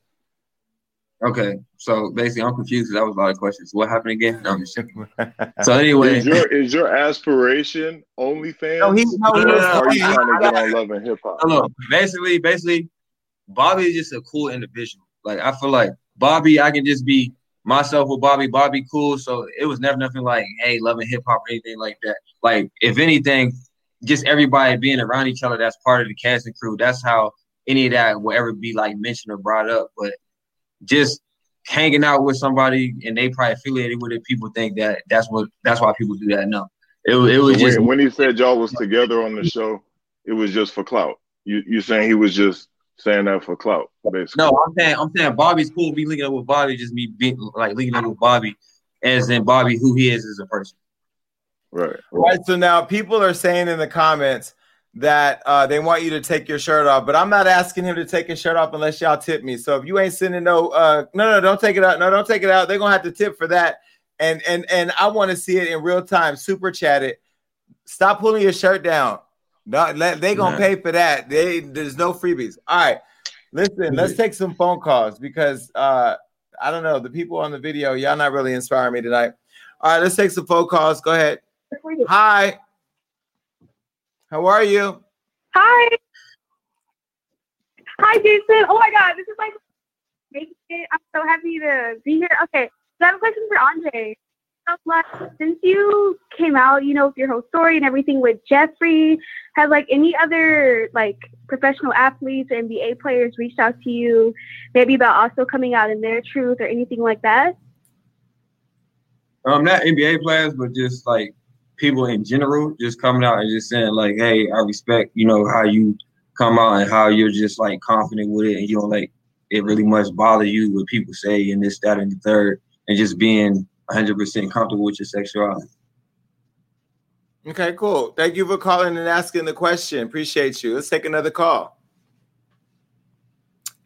Okay, so basically, I'm confused. That was a lot of questions. What happened again? No, <laughs> so anyway, is your, is your aspiration OnlyFans? No, he, no, no, no, no, Are you trying to get on Love and Hip Hop? No, basically, basically, Bobby is just a cool individual. Like I feel like Bobby, I can just be myself with Bobby. Bobby cool. So it was never nothing like, hey, Love and Hip Hop or anything like that. Like if anything, just everybody being around each other. That's part of the cast and crew. That's how any of that will ever be like mentioned or brought up. But just hanging out with somebody and they probably affiliated with it, people think that that's what that's why people do that. No, it, it was just when he said y'all was together on the show, it was just for clout. You you saying he was just saying that for clout, basically. No, I'm saying I'm saying Bobby's cool. Be linking up with Bobby, just me being like linking up with Bobby, as in Bobby who he is as a person. Right. Right. right so now people are saying in the comments that uh, they want you to take your shirt off, but I'm not asking him to take his shirt off unless y'all tip me. So if you ain't sending no, uh, no, no, don't take it out. No, don't take it out. They're gonna have to tip for that. And and and I want to see it in real time. Super chat it. Stop pulling your shirt down. No, they gonna pay for that. They there's no freebies. All right, listen. Let's take some phone calls because uh, I don't know the people on the video. Y'all not really inspiring me tonight. All right, let's take some phone calls. Go ahead. Hi. How are you? Hi. Hi, Jason. Oh my God, this is like, I'm so happy to be here. Okay, so I have a question for Andre. Since you came out, you know, with your whole story and everything with Jeffree. have like any other like professional athletes or NBA players reached out to you, maybe about also coming out in their truth or anything like that? Um, not NBA players, but just like people in general just coming out and just saying like, "Hey, I respect you know how you come out and how you're just like confident with it, and you don't like it really much bother you what people say and this, that, and the third, and just being 100 percent comfortable with your sexuality." Okay, cool. Thank you for calling and asking the question. Appreciate you. Let's take another call.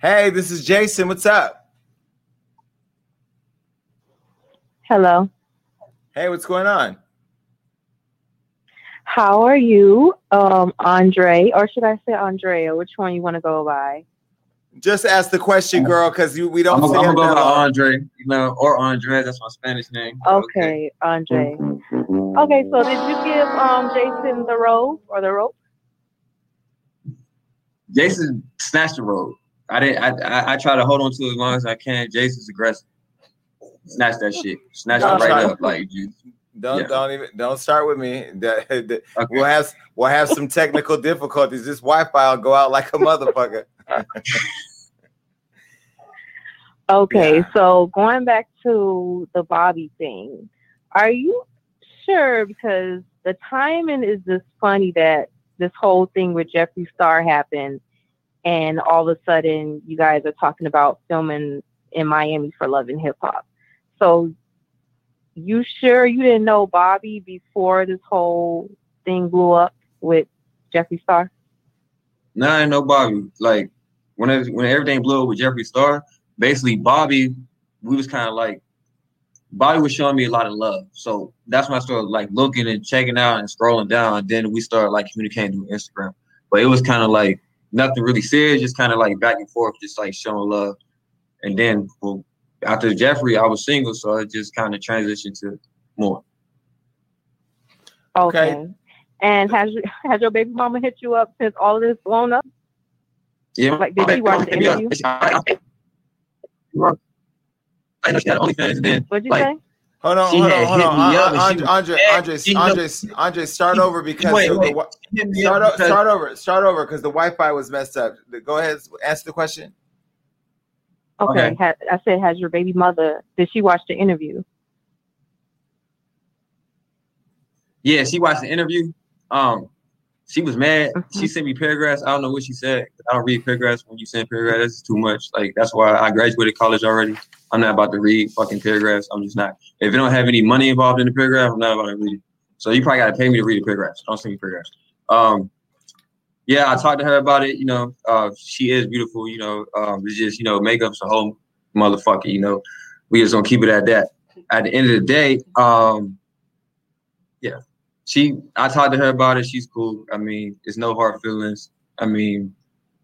Hey, this is Jason. What's up? Hello. Hey, what's going on? How are you, um, Andre, or should I say Andrea? Which one you want to go by? Just ask the question, girl, because we don't. I'm, gonna go by Andre, you know, or Andre. That's my Spanish name. Okay, okay, Andre. Okay, so did you give um Jason the rope or the rope? Jason snatched the rope. I didn't. I, I, I try to hold on to it as long as I can. Jason's aggressive. Snatch that shit. Snatch it right up, like you. Don't yeah. don't even don't start with me. <laughs> okay. We'll have we'll have some technical difficulties. This Wi-Fi will go out like a motherfucker. <laughs> okay, yeah. so going back to the Bobby thing, are you sure? Because the timing is just funny that this whole thing with Jeffree Star happened, and all of a sudden you guys are talking about filming in Miami for Love and Hip Hop. So you sure you didn't know Bobby before this whole thing blew up with Jeffree Star? No, nah, I know Bobby. Like when it, when everything blew up with Jeffree Star, basically Bobby, we was kind of like Bobby was showing me a lot of love. So that's when I started like looking and checking out and scrolling down. And then we started like communicating through Instagram. But it was kind of like nothing really serious, just kind of like back and forth, just like showing love. And then well, after Jeffree, I was single, so it just kind of transitioned to more. Okay. okay. And has has your baby mama hit you up since all this blown up? Yeah. Like, did she watch the interview? I, know she had OnlyFans. Then, What'd you like, say? Hold on, hold on, hold on. Andre, Andre, Andre, Andre, Andre, start over because wait, wait, the, start, start over, start over because the Wi-Fi was messed up. Go ahead, answer the question. Okay. okay. Ha- I said, has your baby mother, did she watch the interview? Yeah, she watched the interview. Um, she was mad. Mm-hmm. She sent me paragraphs. I don't know what she said. I don't read paragraphs when you send paragraphs. That's too much. Like that's why I graduated college already. I'm not about to read fucking paragraphs. I'm just not. If you don't have any money involved in the paragraph, I'm not about to read it. So you probably got to pay me to read the paragraphs. Don't send me paragraphs. Um, yeah, I talked to her about it. You know, uh, she is beautiful. You know, um, it's just you know, makeup's a whole motherfucker. You know, we just don't keep it at that. At the end of the day, um, Yeah, she. I talked to her about it. She's cool. I mean, it's no hard feelings. I mean,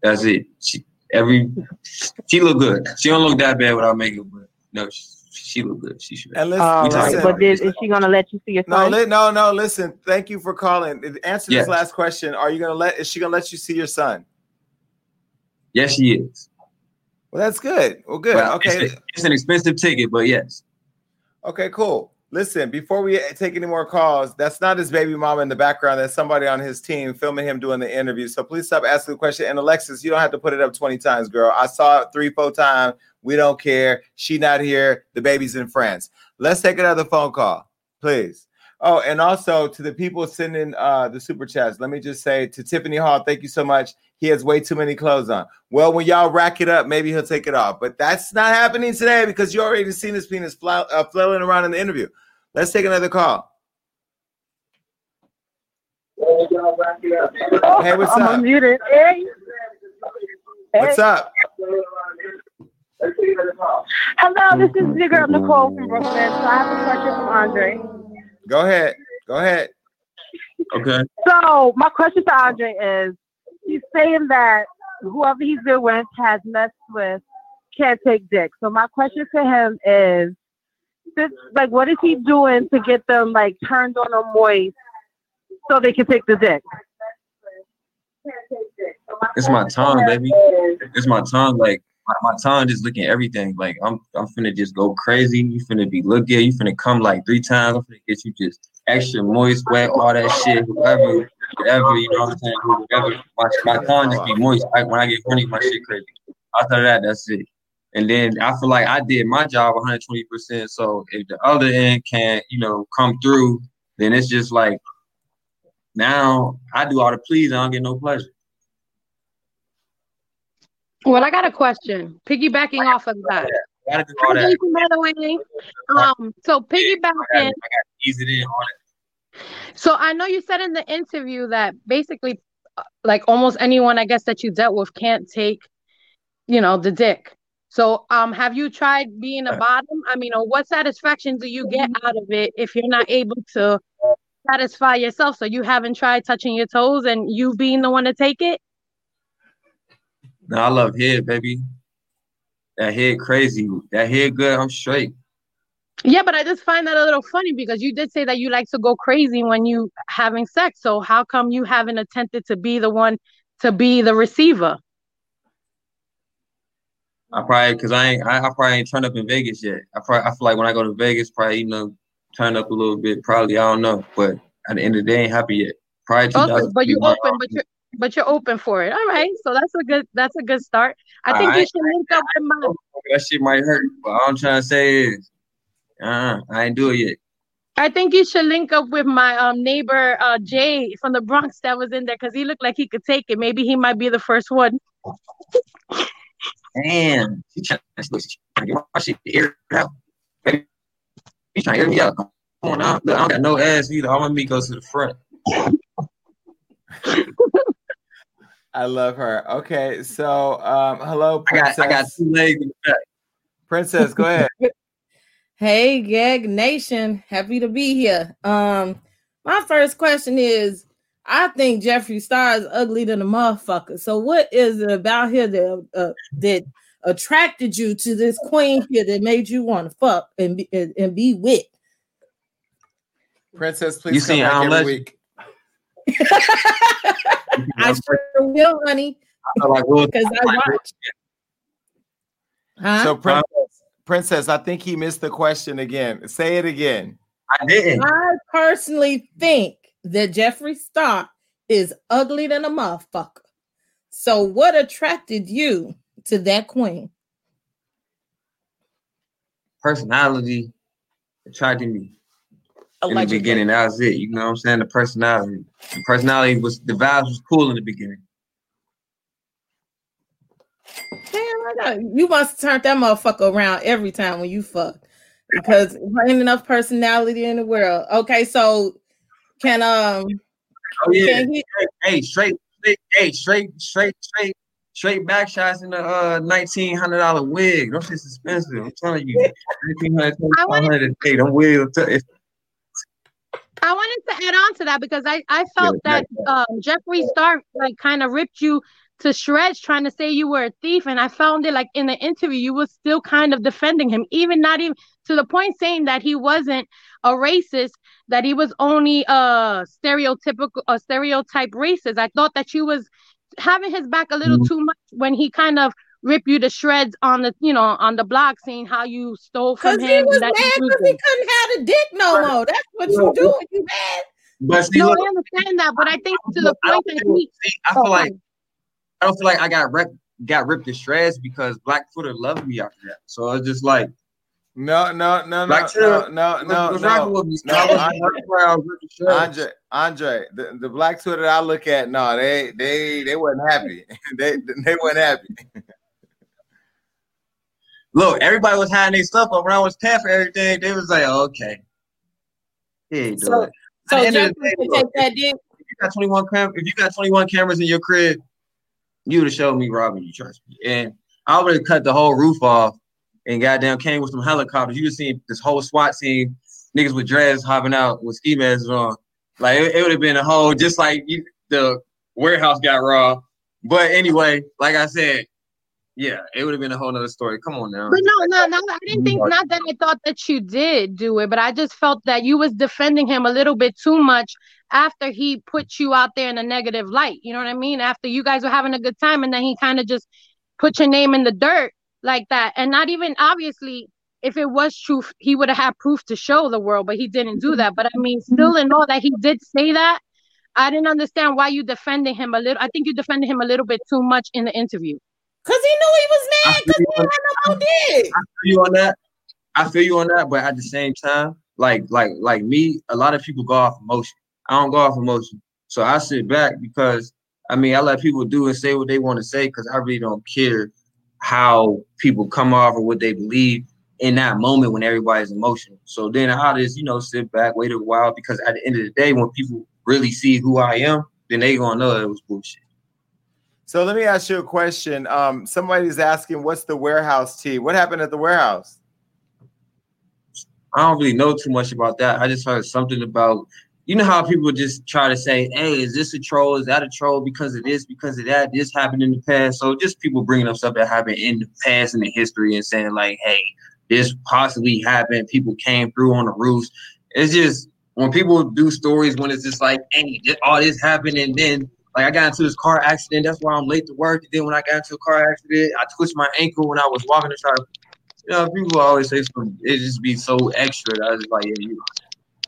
that's it. She every she look good. She don't look that bad without makeup, but no, she, she look good. She should. And listen, All right, listen- but did, is she gonna let you see your No, son? li- no, no. Listen, thank you for calling. Answer Yes. this last question. Are you gonna let? Is she gonna let you see your son? Yes, she is. Well, that's good. Well, good. But okay. it's, it's an expensive ticket, but yes. Okay, cool. Listen, before we take any more calls, that's not his baby mama in the background. That's somebody on his team filming him doing the interview. So please stop asking the question. And Alexis, you don't have to put it up 20 times, girl. I saw it three, four times. We don't care. She not here. The baby's in France. Let's take another phone call, please. Oh, and also to the people sending uh the super chats, let me just say to Tiffany Hall, thank you so much. He has way too many clothes on. Well, when y'all rack it up, maybe he'll take it off. But that's not happening today because you already seen his penis fly, uh, flailing around in the interview. Let's take another call. Hey, what's I'm up? unmuted. Hey. What's Hey. up? Hello, this is your girl Nicole from Brooklyn. So I have a question from Andre. Go ahead. Go ahead. Okay. So my question to Andre is, he's saying that whoever he's been with has messed with can't take dick. So my question to him is, this, like, what is he doing to get them like turned on or moist so they can take the dick? It's my tongue, baby. It's my tongue. Like my, my tongue just looking everything. Like I'm I'm finna just go crazy. You finna be look at you finna come like three times. I'm finna get you just extra moist, wet, all that shit, whatever, whatever, you know what I'm saying? Whatever. My, my tongue just be moist. I, when I get horny, my shit crazy. After that, that's it. And then I feel like I did my job 120%. So if the other end can't, you know, come through, then it's just like now I do all the pleas, I don't get no pleasure. Well, I got a question. Piggybacking off of that. Gotta do all that. Jason, by the way. Um, so piggybacking. Ease it in, all that. So I know you said in the interview that basically, uh, like almost anyone I guess that you dealt with can't take, you know, the dick. So um, have you tried being a bottom? I mean, what satisfaction do you get out of it if you're not able to satisfy yourself? So you haven't tried touching your toes and you being the one to take it? No, I love head, baby. That head crazy. That head good. I'm straight. Yeah, but I just find that a little funny because you did say that you like to go crazy when you having sex. So how come you haven't attempted to be the one to be the receiver? I probably because I ain't. I, I probably ain't turned up in Vegas yet. I probably. I feel like when I go to Vegas, probably you know turn up a little bit. Probably I don't know, but at the end of the day, ain't happy yet. Probably 2000 but you open, but you're but you're open for it. All right, so that's a good that's a good start. I think you Alright. should link up with my. that shit might hurt. But all I'm trying to say is, uh, I ain't do it yet. I think you should link up with my um neighbor uh Jay from the Bronx that was in there because he looked like he could take it. Maybe he might be the first one. Damn, she trying to get my shit aired out. Baby, trying to air me out. Come on, now. Look, I don't got no ass either. All my meat goes to the front. I love her. Okay, so um, hello, I got, princess. I got two legs in the back. Princess, go ahead. <laughs> Hey, Gag Nation, happy to be here. Um, my first question is, I think Jeffree Star is ugly than a motherfucker. So, what is it about here that uh, that attracted you to this queen here that made you want to fuck and be, and, and be with? Princess, please You come seen back Iron every Legend? week. <laughs> I sure will, honey, I feel like we'll, because <laughs> I watch. Huh? So, princess, princess, I think he missed the question again. Say it again. I didn't. I personally think that Jeffree Star is ugly than a motherfucker. So, what attracted you to that queen? personality attracted me in the beginning. That was it. You know what I'm saying? The personality. The personality was the vibes was cool in the beginning. Damn, you must turn that motherfucker around every time when you fuck because there ain't enough personality in the world. Okay, so can um Oh yeah. can he Hey, hey, straight, straight, hey, straight, straight, straight, straight back shots in the uh nineteen hundred dollar wig. Those shit's expensive. I'm telling you, nineteen hundred, twenty five hundred a day. Them wigs. I'm tell- if- I wanted to add on to that because I, I felt that um, Jeffree Star like kind of ripped you to shreds trying to say you were a thief and I found it like in the interview you were still kind of defending him even not even to the point saying that he wasn't a racist that he was only a stereotypical a stereotype racist I thought that you was having his back a little Mhm. too much when he kind of ripped you to shreds on the you know on the block saying how you stole from Because him he was and mad because he couldn't have a dick no more. That's what you do when you mad. But see, no, look, I understand that, but I think to the I point don't that feel, he see, I feel like I don't feel like I got rep, got ripped to shreds because Black Twitter loved me after that. So it's just like No, no, no, no, Black no, Twitter no, was- no, was no, rocking with me. no. Andre, that's why I was ripped to shreds. Andre, Andre, the, the black Twitter I look at, no, they they they wasn't happy. <laughs> they they weren't happy. Look, everybody was hiding their stuff up when I was paying for everything. They was like, oh, okay. He ain't doing So, it. so At the end of the Jeffree day, look, take that dick. if you got 21 cam- if you got 21 cameras in your crib, you would have showed me robbing you, trust me. And I would have cut the whole roof off and goddamn came with some helicopters. You would have seen this whole SWAT team, niggas with dreads hopping out with ski masks on. Like it, it would have been a whole just like you, the warehouse got robbed. But anyway, like I said, yeah, it would have been a whole nother story. Come on now. But no, no, no. I didn't think not that I thought that you did do it, but I just felt that you was defending him a little bit too much after he put you out there in a negative light. You know what I mean? After you guys were having a good time, and then he kind of just put your name in the dirt like that, and not even obviously. If it was true, he would have had proof to show the world, but he didn't do that. But I mean, mm-hmm. still in all that he did say that, I didn't understand why you defending him a little. I think you defended him a little bit too much in the interview. Cause he knew he was mad because he had no more dick. I feel you on that. I feel you on that, but at the same time, like like like me, a lot of people go off emotion. I don't go off emotion, so I sit back because I mean I let people do and say what they want to say because I really don't care how people come off or what they believe in that moment when everybody's emotional. So then I just you know sit back, wait a while because at the end of the day, when people really see who I am, then they gonna know it was bullshit. So let me ask you a question. Um, somebody's asking, "What's the warehouse tea? What happened at the warehouse?" I don't really know too much about that. I just heard something about you know how people just try to say, "Hey, is this a troll? Is that a troll? Because of this, because of that. This happened in the past." So just people bringing up stuff that happened in the past in the history and saying like, "Hey, this possibly happened. People came through on the roofs." It's just when people do stories when it's just like, "Hey, all this happened," and then like I got into this car accident. That's why I'm late to work. And then when I got into a car accident, I twisted my ankle when I was walking to try. You know, people always say something. It just be so extra. That I was just like, yeah, you.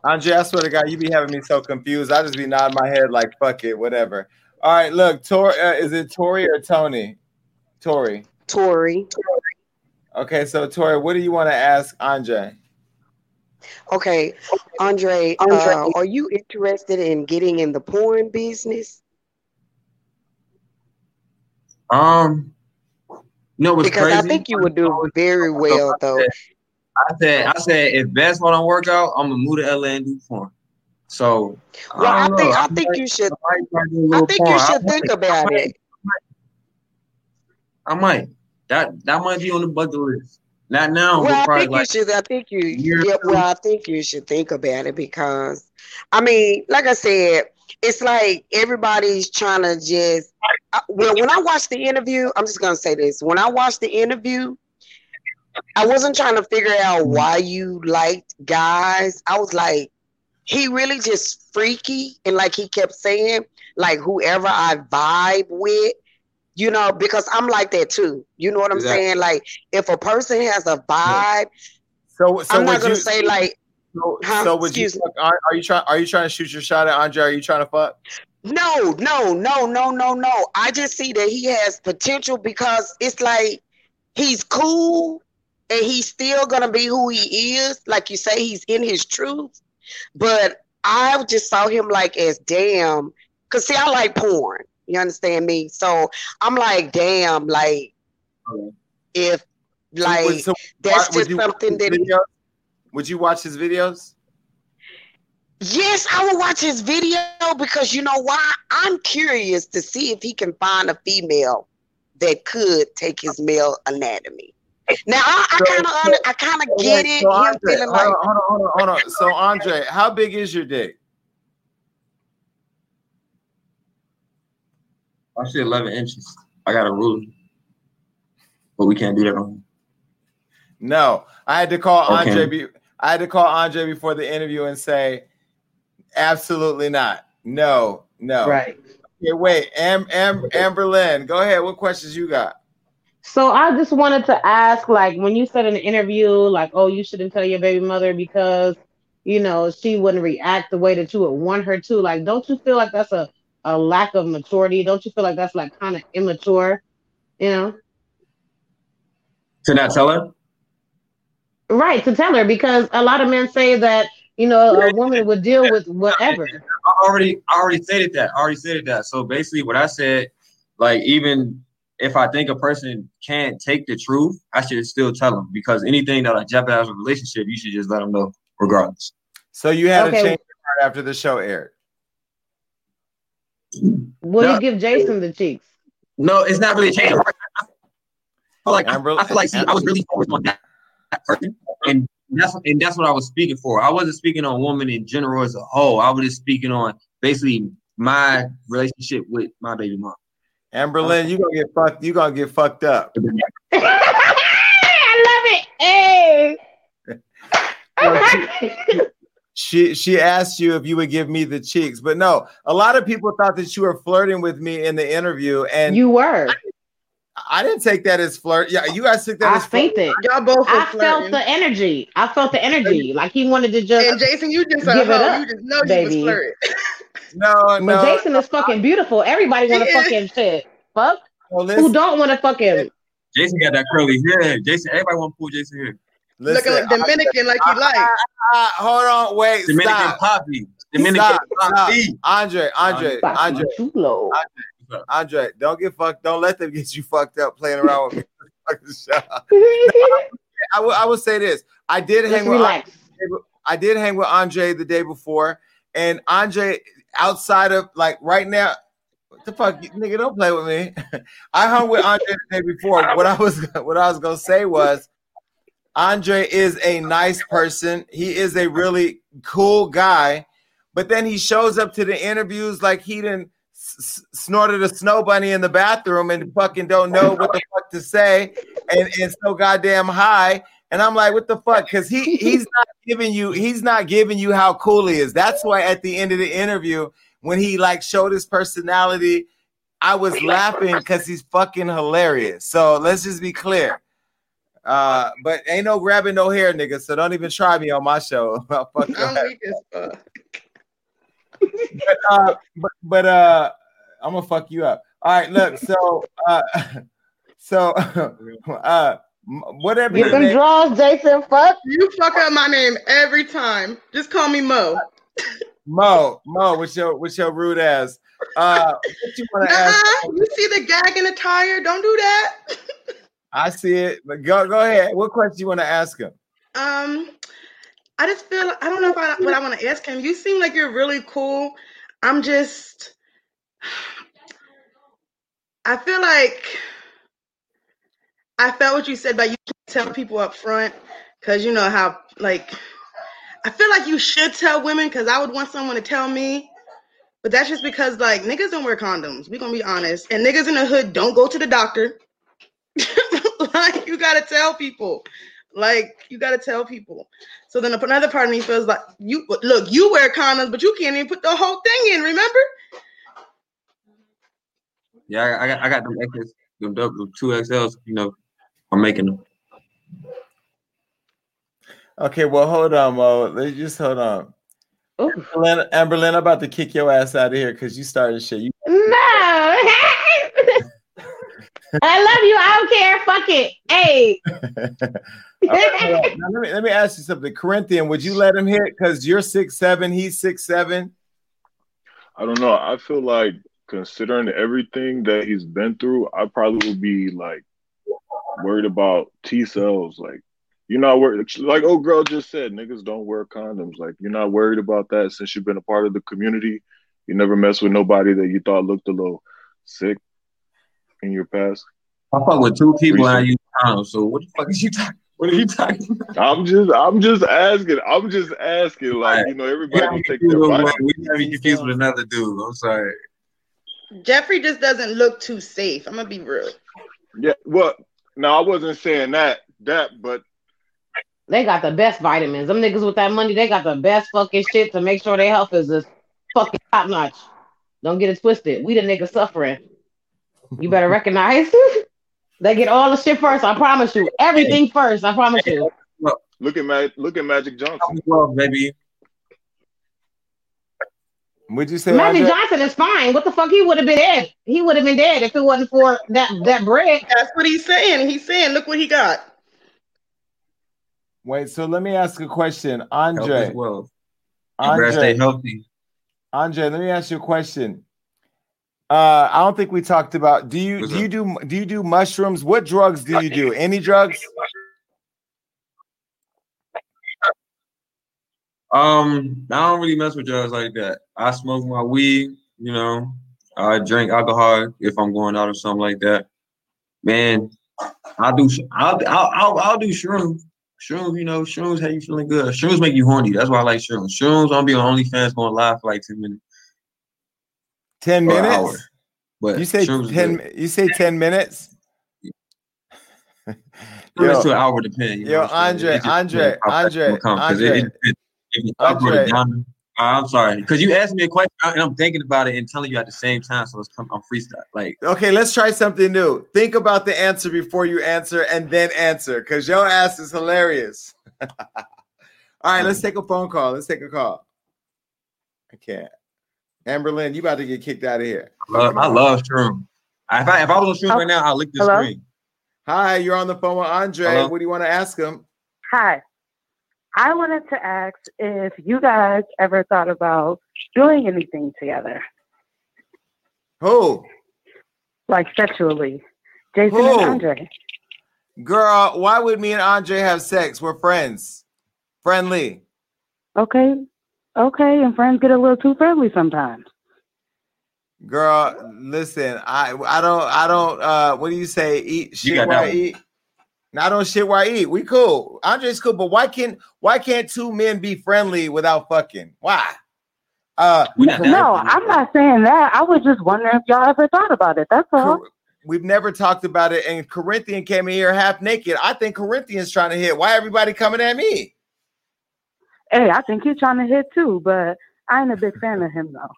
Andre, I swear to God, you be having me so confused. I just be nodding my head like, "Fuck it, whatever." All right, look, Tor, uh, is it Tori or Tony? Tori. Tori. Okay, so Tori, what do you want to ask Andre? Okay, Andre, uh, are you interested in getting in the porn business? Um, no, what's Because crazy? I think you would do very well, though. I said, I said, if that's what I work out, I'm gonna move to LA and do porn. So, Well, I don't think know. I think you should. might try to do a I think you porn. I should might- think I about might- it. I might. That that might be on the bucket list. Not now, Well, I think you should. I think you. Yeah. Well, I think you should think about it because, I mean, like I said, it's like everybody's trying to just. I, well, when I watched the interview, I'm just gonna say this. When I watched the interview, I wasn't trying to figure out why you liked guys. I was like, he really just freaky, and like he kept saying, like whoever I vibe with, you know, because I'm like that too. You know what I'm Exactly. saying? Like if a person has a vibe, So, so I'm not gonna you say like, So, so would? Excuse me. Fuck, are, are you trying? Are you trying to shoot your shot at Andre? Are you trying to fuck? No, no, no, no, no, no. I just see that he has potential because it's like he's cool and he's still gonna be who he is. Like you say, he's in his truth. But I just saw him like as damn. Cause see, I like porn. You understand me? So I'm like, damn, like if like would- so that's just something that videos? Would you watch his videos? Yes, I will watch his video because you know why? I'm curious to see if he can find a female that could take his male anatomy. Now I kind of I kind so, of get so it. Andre, him feeling like, hold on, hold on, hold on. So Andre, how big is your dick? Actually, eleven inches. I got a ruler, but we can't do that on. No, I had to call okay. Andre. Be- I had to call Andre before the interview and say, absolutely not. No, no. Right. Okay, wait, Am, Am, Amberlyn, go ahead. What questions you got? So I just wanted to ask, like, when you said in the interview, like, oh, you shouldn't tell your baby mother because, you know, she wouldn't react the way that you would want her to. Like, don't you feel like that's a, a lack of maturity? Don't you feel like that's like kind of immature? You know? To not tell her? Right, to tell her because a lot of men say that, you know, a woman would deal with whatever. I already I already stated that. I already stated that. So basically what I said, like even if I think a person can't take the truth, I should still tell them because anything that like jeopardize a relationship, you should just let them know regardless. So you had Okay. to change your heart after the show aired. Will No. you give Jason the cheeks? No, it's not really a change. of heart. I feel like I feel like see, I was really focused on that, that person, and that's and that's what I was speaking for. I wasn't speaking on women in general as a whole. I was just speaking on basically my relationship with my baby mom. Amberlyn, you gonna get fucked. You gonna get fucked up. <laughs> I love it. Hey. <laughs> She she asked you if you would give me the cheeks, but no. A lot of people thought that you were flirting with me in the interview, and you were. I didn't take that as flirt. Yeah, you guys took that I as flirt. felt it. Y'all both were I felt the energy. I felt the energy. Like he wanted to just And Jason, you just give it up, You just know you was baby. flirting. No, But. Jason is fucking beautiful. Everybody want to He fuck him. Shit. Fuck. Well, Who don't want to fuck him? Jason got that curly hair. Jason, everybody want to pull Jason hair. Looking like Dominican like you like. Ah, hold on, wait, Dominican stop. Poppy. Dominican Stop, stop. Poppy. Andre, Andre, Papi Andre, chulo. Andre, Andre, don't get fucked. Don't let them get you fucked up playing around with me. Fucking shut up. I will. I will say this. I did Just hang with. I did hang with Andre the day before, and Andre outside of like right now. What the fuck, you- nigga? Don't play with me. <laughs> I hung with Andre the day before. What I was, what I was gonna say was, Andre is a nice person. He is a really cool guy, but then he shows up to the interviews like he didn't s- snorted a snow bunny in the bathroom and fucking don't know what the fuck to say, and and so goddamn high. And I'm like, what the fuck? Because he he's not giving you he's not giving you how cool he is. That's why at the end of the interview, when he like showed his personality, I was laughing because he's fucking hilarious. So let's just be clear. Uh, but ain't no grabbing no hair, nigga. So don't even try me on my show. <laughs> I'll fuck your I'm ass. weak as fuck. but, uh, but, but uh, I'm gonna fuck you up. All right, look. So, uh, <laughs> so, <laughs> uh, whatever. Get your them name- draws, Jason. Fuck. You fuck up my name every time. Just call me Mo. Mo, Mo, with your with your rude ass. Uh, what you want to ask? Nuh-uh. You see the gag in the tire? Don't do that. I see it. But go go ahead. What question you want to ask him? Um, I just feel I don't know if I what I want to ask him. You seem like you're really cool. I'm just I feel like I felt what you said, but you tell people up front because you know how like I feel like you should tell women because I would want someone to tell me. But that's just because like niggas don't wear condoms. We gonna be honest. And niggas in the hood don't go to the doctor. <laughs> like you gotta tell people. Like you gotta tell people. So then another part of me feels like you look, you wear condoms, but you can't even put the whole thing in, remember? Yeah, I, I got I got them XS, them double two XLs. You know, I'm making them. Okay, well, hold on, Mo. Let's just hold on. Amberlyn, Amberlyn, I'm about to kick your ass out of here because you started shit. You No. <laughs> I love you. I don't care. Fuck it. Hey. <laughs> All right, hold on. Now, let me let me ask you something. Corinthian, would you let him hit? Because you're six seven, he's six seven. I don't know. I feel like considering everything that he's been through, I probably would be like worried about T cells. Like you're not worried. Like old girl just said, niggas don't wear condoms. Like you're not worried about that since you've been a part of the community. You never mess with nobody that you thought looked a little sick in your past. I fuck with two people and I use condoms. So what the fuck is you talking? What are you talking? About? I'm just, I'm just asking. I'm just asking. Like you know, everybody will take their body. We have you confused with another dude. I'm sorry. Jeffree just doesn't look too safe. I'm gonna be real. Yeah, well, no, I wasn't saying that. That, but They got the best vitamins. Them niggas with that money, they got the best fucking shit to make sure their health is just fucking top notch. Don't get it twisted. We the niggas suffering. You better recognize. <laughs> they get all the shit first. I promise you. Everything first. I promise you. look at Mag- look at Magic Johnson. Well, baby. Would you say Magic Andre? Johnson is fine. What the fuck? He would have been dead. He would have been dead if it wasn't for that that bread. That's what he's saying. He's saying, look what he got. Wait, so let me ask a question, Andre. Health is wealth. You better stay Andre, healthy. Andre, let me ask you a question. Uh, I don't think we talked about. Do you do you do do you do mushrooms? What drugs do you do? Any drugs? Um, I don't really mess with drugs like that. I smoke my weed, you know. I drink alcohol if I'm going out or something like that. Man, I'll do. I'll I'll I'll, I'll do shrooms. Shrooms, you know, shrooms How you feeling good. Shrooms make you horny. That's why I like shrooms. Shrooms, I'll be on OnlyFans going live for like ten minutes. Ten minutes? hour. But you say ten? You say ten minutes? Minutes to an hour depend. You know yo, what Andre, Andre, depends how fast Andre, it come, 'cause it- Andre. It depends. If you talk about it down, uh, I'm sorry, because you asked me a question and I'm thinking about it and telling you at the same time, so it's come on freestyle. Like Okay, let's try something new. Think about the answer before you answer, and then answer, because your ass is hilarious. <laughs> All right, let's take a phone call. Let's take a call. I can't. Amberlyn, you about to get kicked out of here. I love, I love shroom. If I if I was on shroom right now, I'll lick the Hello? screen. Hi, you're on the phone with Andre. Hello? What do you want to ask him? Hi. I wanted to ask if you guys ever thought about doing anything together, Who? like sexually. Jason Who? and Andre. Girl, why would me and Andre have sex? We're friends. Friendly. Okay. Okay. And friends get a little too friendly sometimes. Girl, listen, I I don't I don't uh what do you say? Eat shit got where I that one. eat. No, I don't shit where I eat. We cool. Andre's cool, but why can't why can't two men be friendly without fucking? Why? Uh No, I'm not saying that. I was just wondering if y'all ever thought about it. That's all. We've never talked about it, and Corinthian came in here half naked. I think Corinthian's trying to hit. Why everybody coming at me? Hey, I think he's trying to hit too, but I ain't a big fan of him though.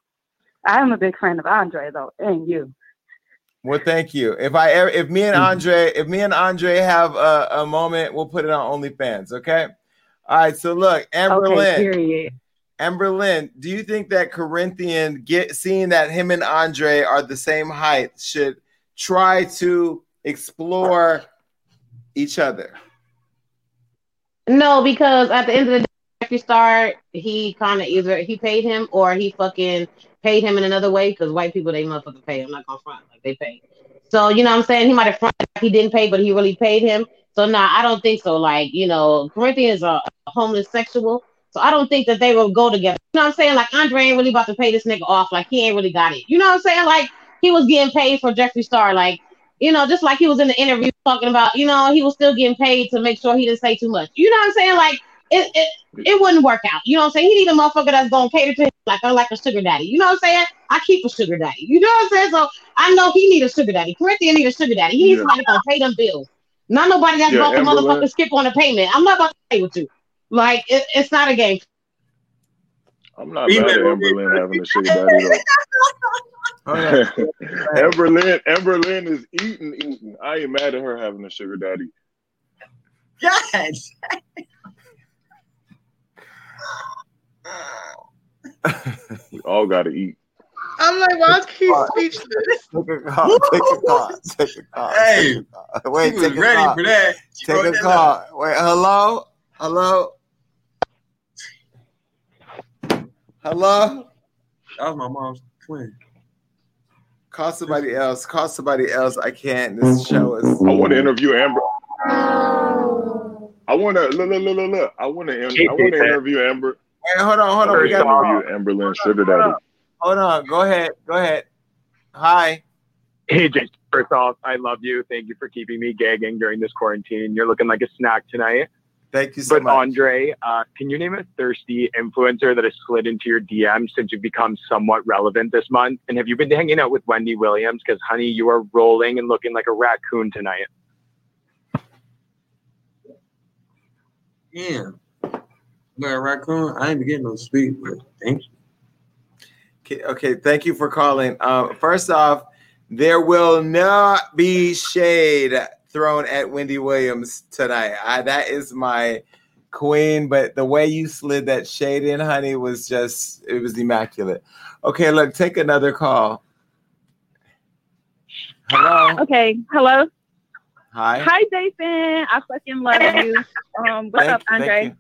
I am a big fan of Andre though, and you. Well, thank you. If I ever, if me and mm-hmm. Andre, if me and Andre have a, a moment, we'll put it on OnlyFans. Okay. All right. So look, Amber Okay, Lynn. period. Amber Lynn, do you think that Corinthian get seeing that him and Andre are the same height should try to explore each other? No, because at the end of the day, if you start, he kind of either he paid him or he fucking paid him in another way because white people they motherfucking pay. I'm not gonna front like they pay. So you know what I'm saying? He might have fronted like he didn't pay, but he really paid him. So nah, I don't think so. Like you know, Corinthians is a, a homeless sexual. So I don't think that they will go together. You know what I'm saying? Like Andre ain't really about to pay this nigga off. Like he ain't really got it. You know what I'm saying? Like he was getting paid for Jeffree Star. Like you know, just like he was in the interview talking about, you know, he was still getting paid to make sure he didn't say too much. You know what I'm saying? Like it, it, it wouldn't work out. You know what I'm saying? He need a motherfucker that's gonna cater to him like like a sugar daddy. You know what I'm saying? I keep a sugar daddy. You know what I'm saying? So I know he need a sugar daddy. Corinthian need a sugar daddy. He needs Yeah. somebody gonna pay them bills. Not nobody that's Yeah, about to motherfucker skip on a payment. I'm not about to play with you. Like it, it's not a game. I'm not mad at Amberlyn having a sugar daddy though. <laughs> Amberlyn, Amberlyn is eating, eating. I ain't mad at her having a sugar daddy. Yes. <laughs> We all got to eat. I'm like, why is he speechless? Take a call. Take a call. Take a call. Hey, Take. Wait, she was take a ready call. for that. She Take a that call. Wait, hello? Hello? Hello? That was my mom's twin. Call somebody else. Call somebody else. I can't. This show is. I want to interview Amber. I want to look, look, look, look, look. I want to. I want to interview Amber. Wait, hold on, hold on. I We want to got. interview Amberlyn sugar daddy. Hold on. Go ahead. Go ahead. Hi. Hey, Jason. First off, I love you. Thank you for keeping me gagging during this quarantine. You're looking like a snack tonight. Thank you so but much. But Andre, uh, can you name a thirsty influencer that has slid into your DM since you've become somewhat relevant this month? And have you been hanging out with Wendy Williams? Because, honey, you are rolling and looking like a raccoon tonight. Yeah. But raccoon, I ain't getting no sleep, but thank you. Okay, okay, thank you for calling. Um, first off, there will not be shade thrown at Wendy Williams tonight. I, that is my queen, but the way you slid that shade in, honey, was just it was immaculate. Okay, look, take another call. Hello. Okay. Hello. Hi. Hi, Jason. I fucking love you. Um, what's Thank- up, thank Andre?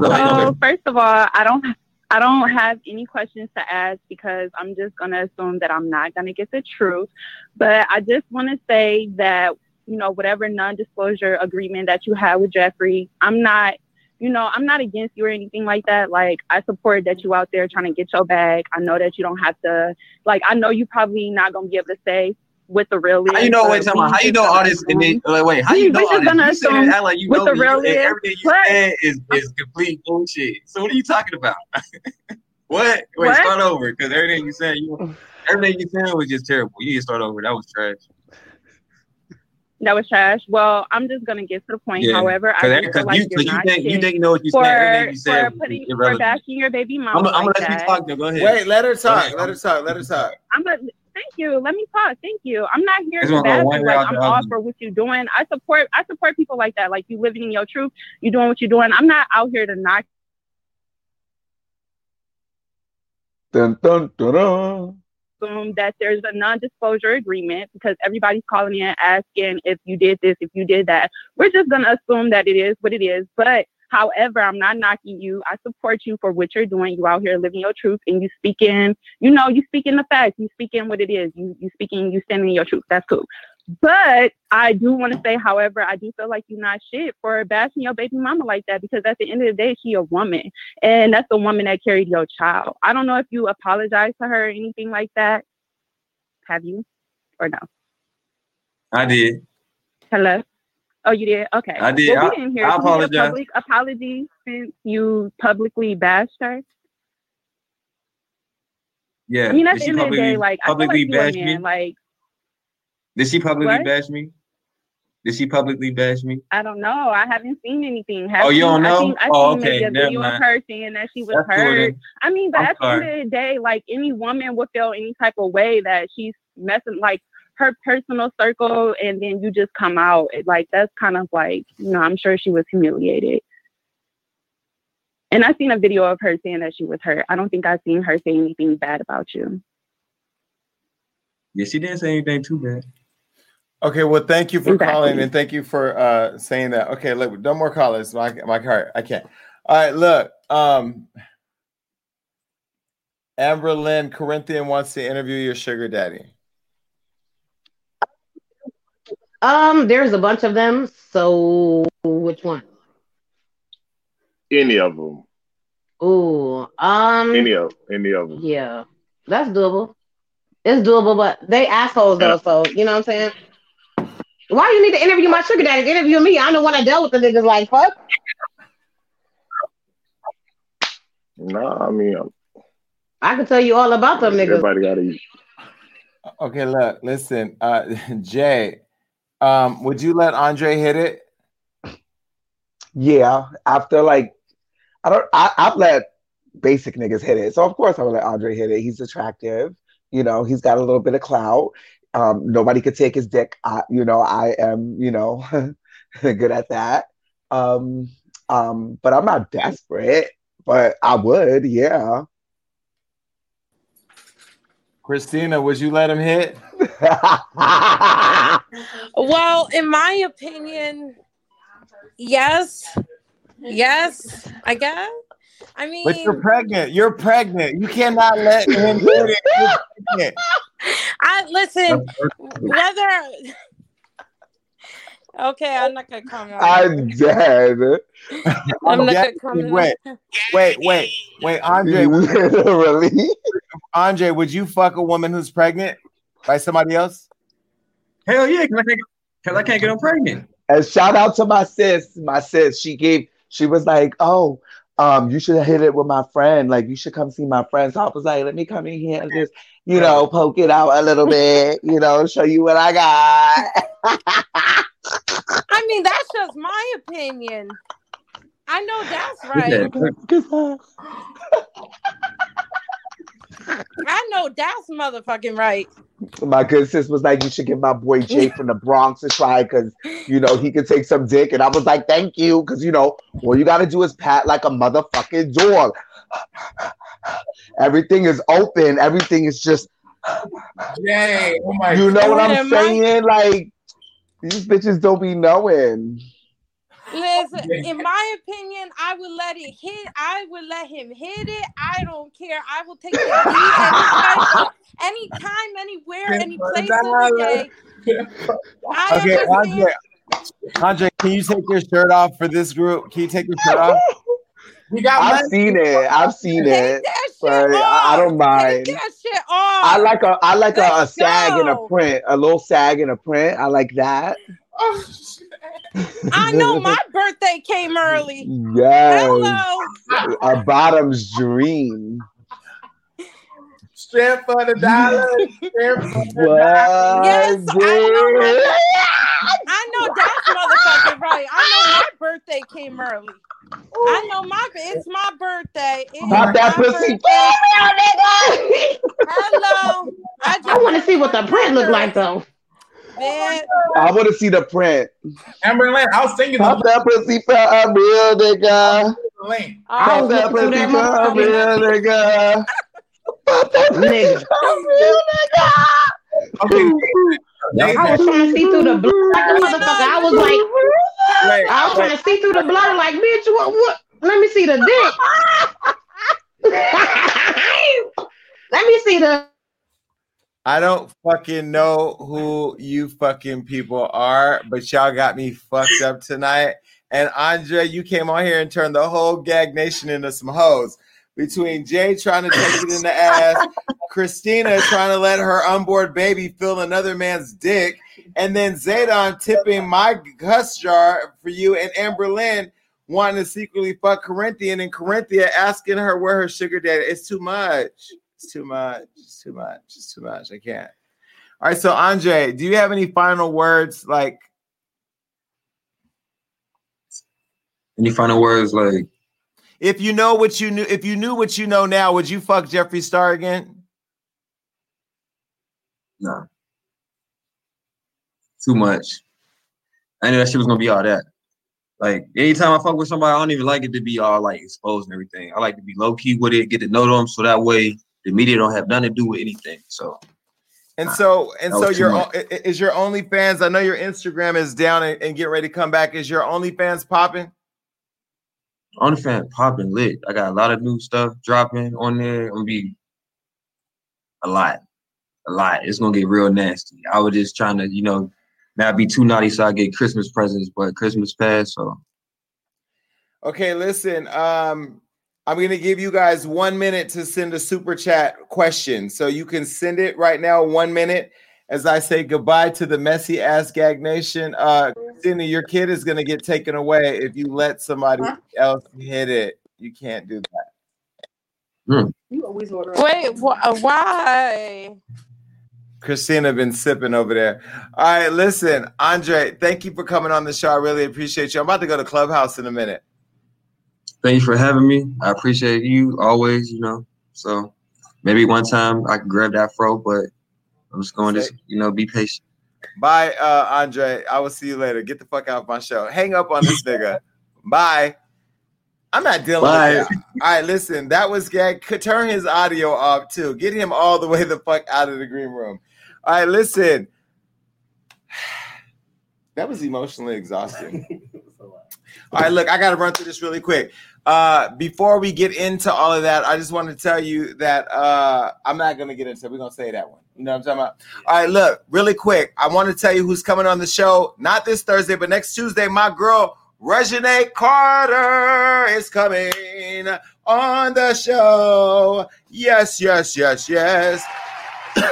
So first of all, I don't I don't have any questions to ask because I'm just gonna assume that I'm not gonna get the truth. But I just want to say that you know whatever non-disclosure agreement that you have with Jeffree, I'm not you know I'm not against you or anything like that. Like I support that you out there trying to get your bag. I know that you don't have to like I know you probably not gonna be able to say what the real is. How you know? Wait, tell How you know all this? And then, like, wait, how we- you know we all just this? gonna You saying assume act like you what know the real and everything you What? said is is complete bullshit. So what are you talking about? <laughs> what? Wait, What? start over because everything you said, you <sighs> everything you said was just terrible. You need to start over. That was trash. That was trash. Well, I'm just gonna get to the point. Yeah, However, I 'cause do that- feel 'cause like you- you, 'cause are you not think- you shit think you know what you for, said, everything you said for was putting for irrelevant. bashing your baby mama I'm, I'm like gonna let you talk though. Go ahead. Wait, let her talk. ahead. Let her talk. Let her talk. I'm a thank you. Let me talk. Thank you. I'm not here to gonna go bash one you. Like I'm the all other. for what you're doing. I support. I support people like that. Like you living in your truth. You doing what you're doing. I'm not out here to knock Dun, dun, dun, dun. assume that there's a non-disclosure agreement because everybody's calling in asking if you did this, if you did that. We're just gonna assume that it is what it is. But however, I'm not knocking you. I support you for what you're doing. You out here living your truth and you speaking, you know, you speaking the facts, you speaking what it is, you you speaking, you standing in your truth. That's cool. But I do want to say, however, I do feel like you're not shit for bashing your baby mama like that because at the end of the day, she a woman and that's the woman that carried your child. I don't know if you apologize to her or anything like that. Have you or no? I did. Hello. Oh, you did. Okay. I did. Well, we didn't hear. I you a. Public apology since you publicly bashed her. Yeah. I mean, at the end of the day, publicly like I feel publicly like bash me? Like Did she publicly What? bash me? Did she publicly bash me? I don't know. I haven't seen anything. Have Oh, you don't I know? think I Oh, seen okay. a Never video of mind. her saying that she was That's hurt. I mean, but I'm at the end of the day, like any woman would feel any type of way that she's messing like her personal circle, and then you just come out like that's kind of like you know. I'm sure she was humiliated. And I seen a video of her saying that she was hurt. I don't think I seen her say anything bad about you. Yeah, she didn't say anything too bad. Okay, well, thank you for Exactly. calling and thank you for uh saying that. Okay, look, no more callers. My my card, I can't. All right, look. Um Amber Lynn Corinthian wants to interview your sugar daddy. Um, there's a bunch of them. So which one? Any of them. Ooh, um, Any of any of them. yeah, that's doable. It's doable, but they assholes though. So you know what I'm saying? Why you need to interview my sugar daddy? Interview me. I'm the one that dealt with the niggas. Like fuck. Nah, I mean I can tell you all about them niggas. everybody gotta eat. Okay, look, listen, uh <laughs> Jay, um, would you let Andre hit it? Yeah, after like, I don't. I, I've let basic niggas hit it, so of course I would let Andre hit it. He's attractive, you know. He's got a little bit of clout. Um, nobody could take his dick. I, you know, I am, you know, <laughs> good at that. Um, um, but I'm not desperate. But I would, yeah. Christina, would you let him hit? Well, in my opinion, yes. Yes, I guess. I mean, But you're pregnant. You're pregnant. You cannot let him hit it. I listen, whether Okay, I'm not gonna comment. on I'm dead. I'm not Yeah, gonna comment. wait, wait, wait, wait, Andre. Literally. <laughs> Andre, would you fuck a woman who's pregnant by somebody else? Hell yeah, because I can't, cause I can't get them pregnant. And shout out to my sis, my sis. She gave, she was like, oh, um, you should hit it with my friend. Like, you should come see my friend. So I was like, let me come in here and just, you know, poke it out a little bit, you know, show you what I got. I mean, that's just my opinion. I know that's right. <laughs> I know that's motherfucking right. my good sis was like, you should give my boy Jay from the Bronx a try because you know he could take some dick. And I was like, thank you, because you know, all you gotta do is pat like a motherfucking dog. Everything is open, everything is just Yay! Oh my you know what I'm saying? Like these bitches don't be knowing. Listen, in my opinion, I would let it hit. I would let him hit it. I don't care. I will take the beat anytime, anytime, anywhere, any place of the day. I Okay, just Andre. Andre, can you take your shirt off for this group? Can you take your shirt off? <laughs> We got I've seen it. I've seen it. But I, I don't mind. that shit off. I like a I like a, a sag and a print, a little sag and a print. I like that. I <laughs> know my birthday came early. Yes. Hello. A bottom's dream. Strip for the dollar. Strip for the What? Yes, I know. My, I know that's motherfucking right. I know my birthday came early. I know my it's my birthday. It is Pop that pussy birthday. Hello. I I want to see what the print look like though. Man, I want to see the print. Amberlyn, I'll send you Pop the that pussy for a real nigga. link. I Pop that looking pussy through for a real nigga. Pop that pussy nigga. for a real nigga. Okay. I was trying to see through the blood like a motherfucker. I was like, Wait, I was trying to see through the blood like, bitch, what, what? Let me see the dick. <laughs> <laughs> Let me see the. I don't fucking know who you fucking people are, but y'all got me fucked up tonight. And Andre, you came on here and turned the whole gag nation into some hoes. Between Jay trying to take it in the ass, Christina trying to let her unborn baby fill another man's dick, and then Zadon tipping my cuss jar for you, and Amber Lynn wanting to secretly fuck Corinthian, and Corinthia asking her where her sugar daddy. It's too much. It's too much. Too much. It's too much. I can't. All right. So Andre, do you have any final words? Like, Any final words? Like, if you know what you knew, if you knew what you know now, would you fuck Jeffree Star again? nah. Too much. I knew that shit was gonna be all that. Like anytime I fuck with somebody, I don't even like it to be all like exposed and everything. I like to be low key with it, get to know them, so that way the media don't have nothing to do with anything. So And so, and so your much. o- i- i- is your OnlyFans. I know your Instagram is down and, and get ready to come back. Is your OnlyFans popping? OnlyFans popping lit. I got a lot of new stuff dropping on there. I'm gonna be a lot, a lot. It's gonna get real nasty. I was just trying to, you know, not be too naughty so I get Christmas presents, but Christmas passed, so Okay, listen. Um, I'm gonna give you guys one minute to send a super chat question. So you can send it right now, one minute, as I say goodbye to the messy ass gag nation. Uh Christina, your kid is gonna get taken away if you let somebody else hit it. You can't do that. You always order. Wait, wh- why? Christina been sipping over there. All right, listen, Andre, thank you for coming on the show. I really appreciate you. I'm about to go to Clubhouse in a minute. Thank you for having me. I appreciate you always, you know. So maybe one time I can grab that fro, but I'm just going to, you know, be patient. Bye, uh, Andre. I will see you later. Get the fuck out of my show. Hang up on this nigga. <laughs> Bye. I'm not dealing Bye. with that. All right, listen. That was gag. Could turn his audio off too. Get him all the way the fuck out of the green room. All right, listen. <sighs> That was emotionally exhausting. <laughs> All right, look, I got to run through this really quick. Uh, before we get into all of that, I just want to tell you that uh, I'm not going to get into it. We're going to say that one. You know what I'm talking about? All right, look, really quick. I want to tell you who's coming on the show. Not this Thursday, but next Tuesday. My girl, Reginae Carter, is coming on the show. Yes, yes, yes, yes. <coughs>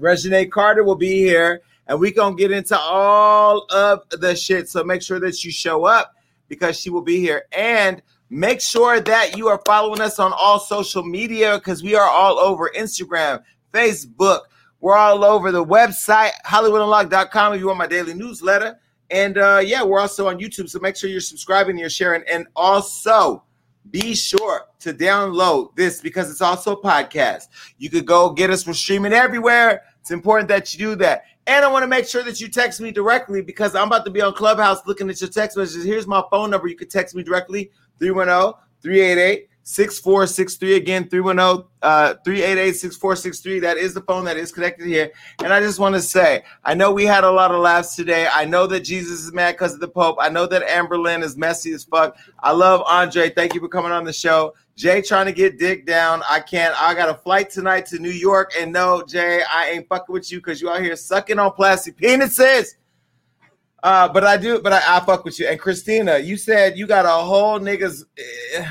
Reginae Carter will be here and we're gonna get into all of the shit. So make sure that you show up because she will be here. And make sure that you are following us on all social media because we are all over Instagram, Facebook. We're all over the website, HollywoodUnlocked.com if you want my daily newsletter. And uh, yeah, we're also on YouTube. So make sure you're subscribing, you're sharing, and also be sure to download this because it's also a podcast. You could go get us. We're streaming everywhere. It's important that you do that. And I want to make sure that you text me directly because I'm about to be on Clubhouse looking at your text messages. Here's my phone number. You can text me directly 310 388 6463. Again, 310 uh, 388 6463. That is the phone that is connected here. And I just want to say, I know we had a lot of laughs today. I know that Jesus is mad because of the Pope. I know that Amber Lynn is messy as fuck. I love Andre. Thank you for coming on the show. Jay trying to get dick down. I can't. I got a flight tonight to New York. And no, Jay, I ain't fucking with you because you out here sucking on plastic penises. Uh, but I do, but I, I fuck with you. And Christina, you said you got a whole niggas eh,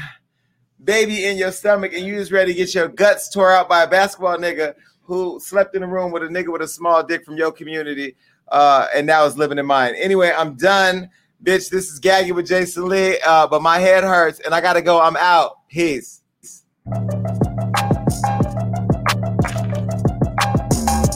baby in your stomach and you just ready to get your guts tore out by a basketball nigga who slept in a room with a nigga with a small dick from your community uh, and now is living in mine. Anyway, I'm done. Bitch, this is Gaggy with Jason Lee, uh, but my head hurts and I gotta go. I'm out. Peace.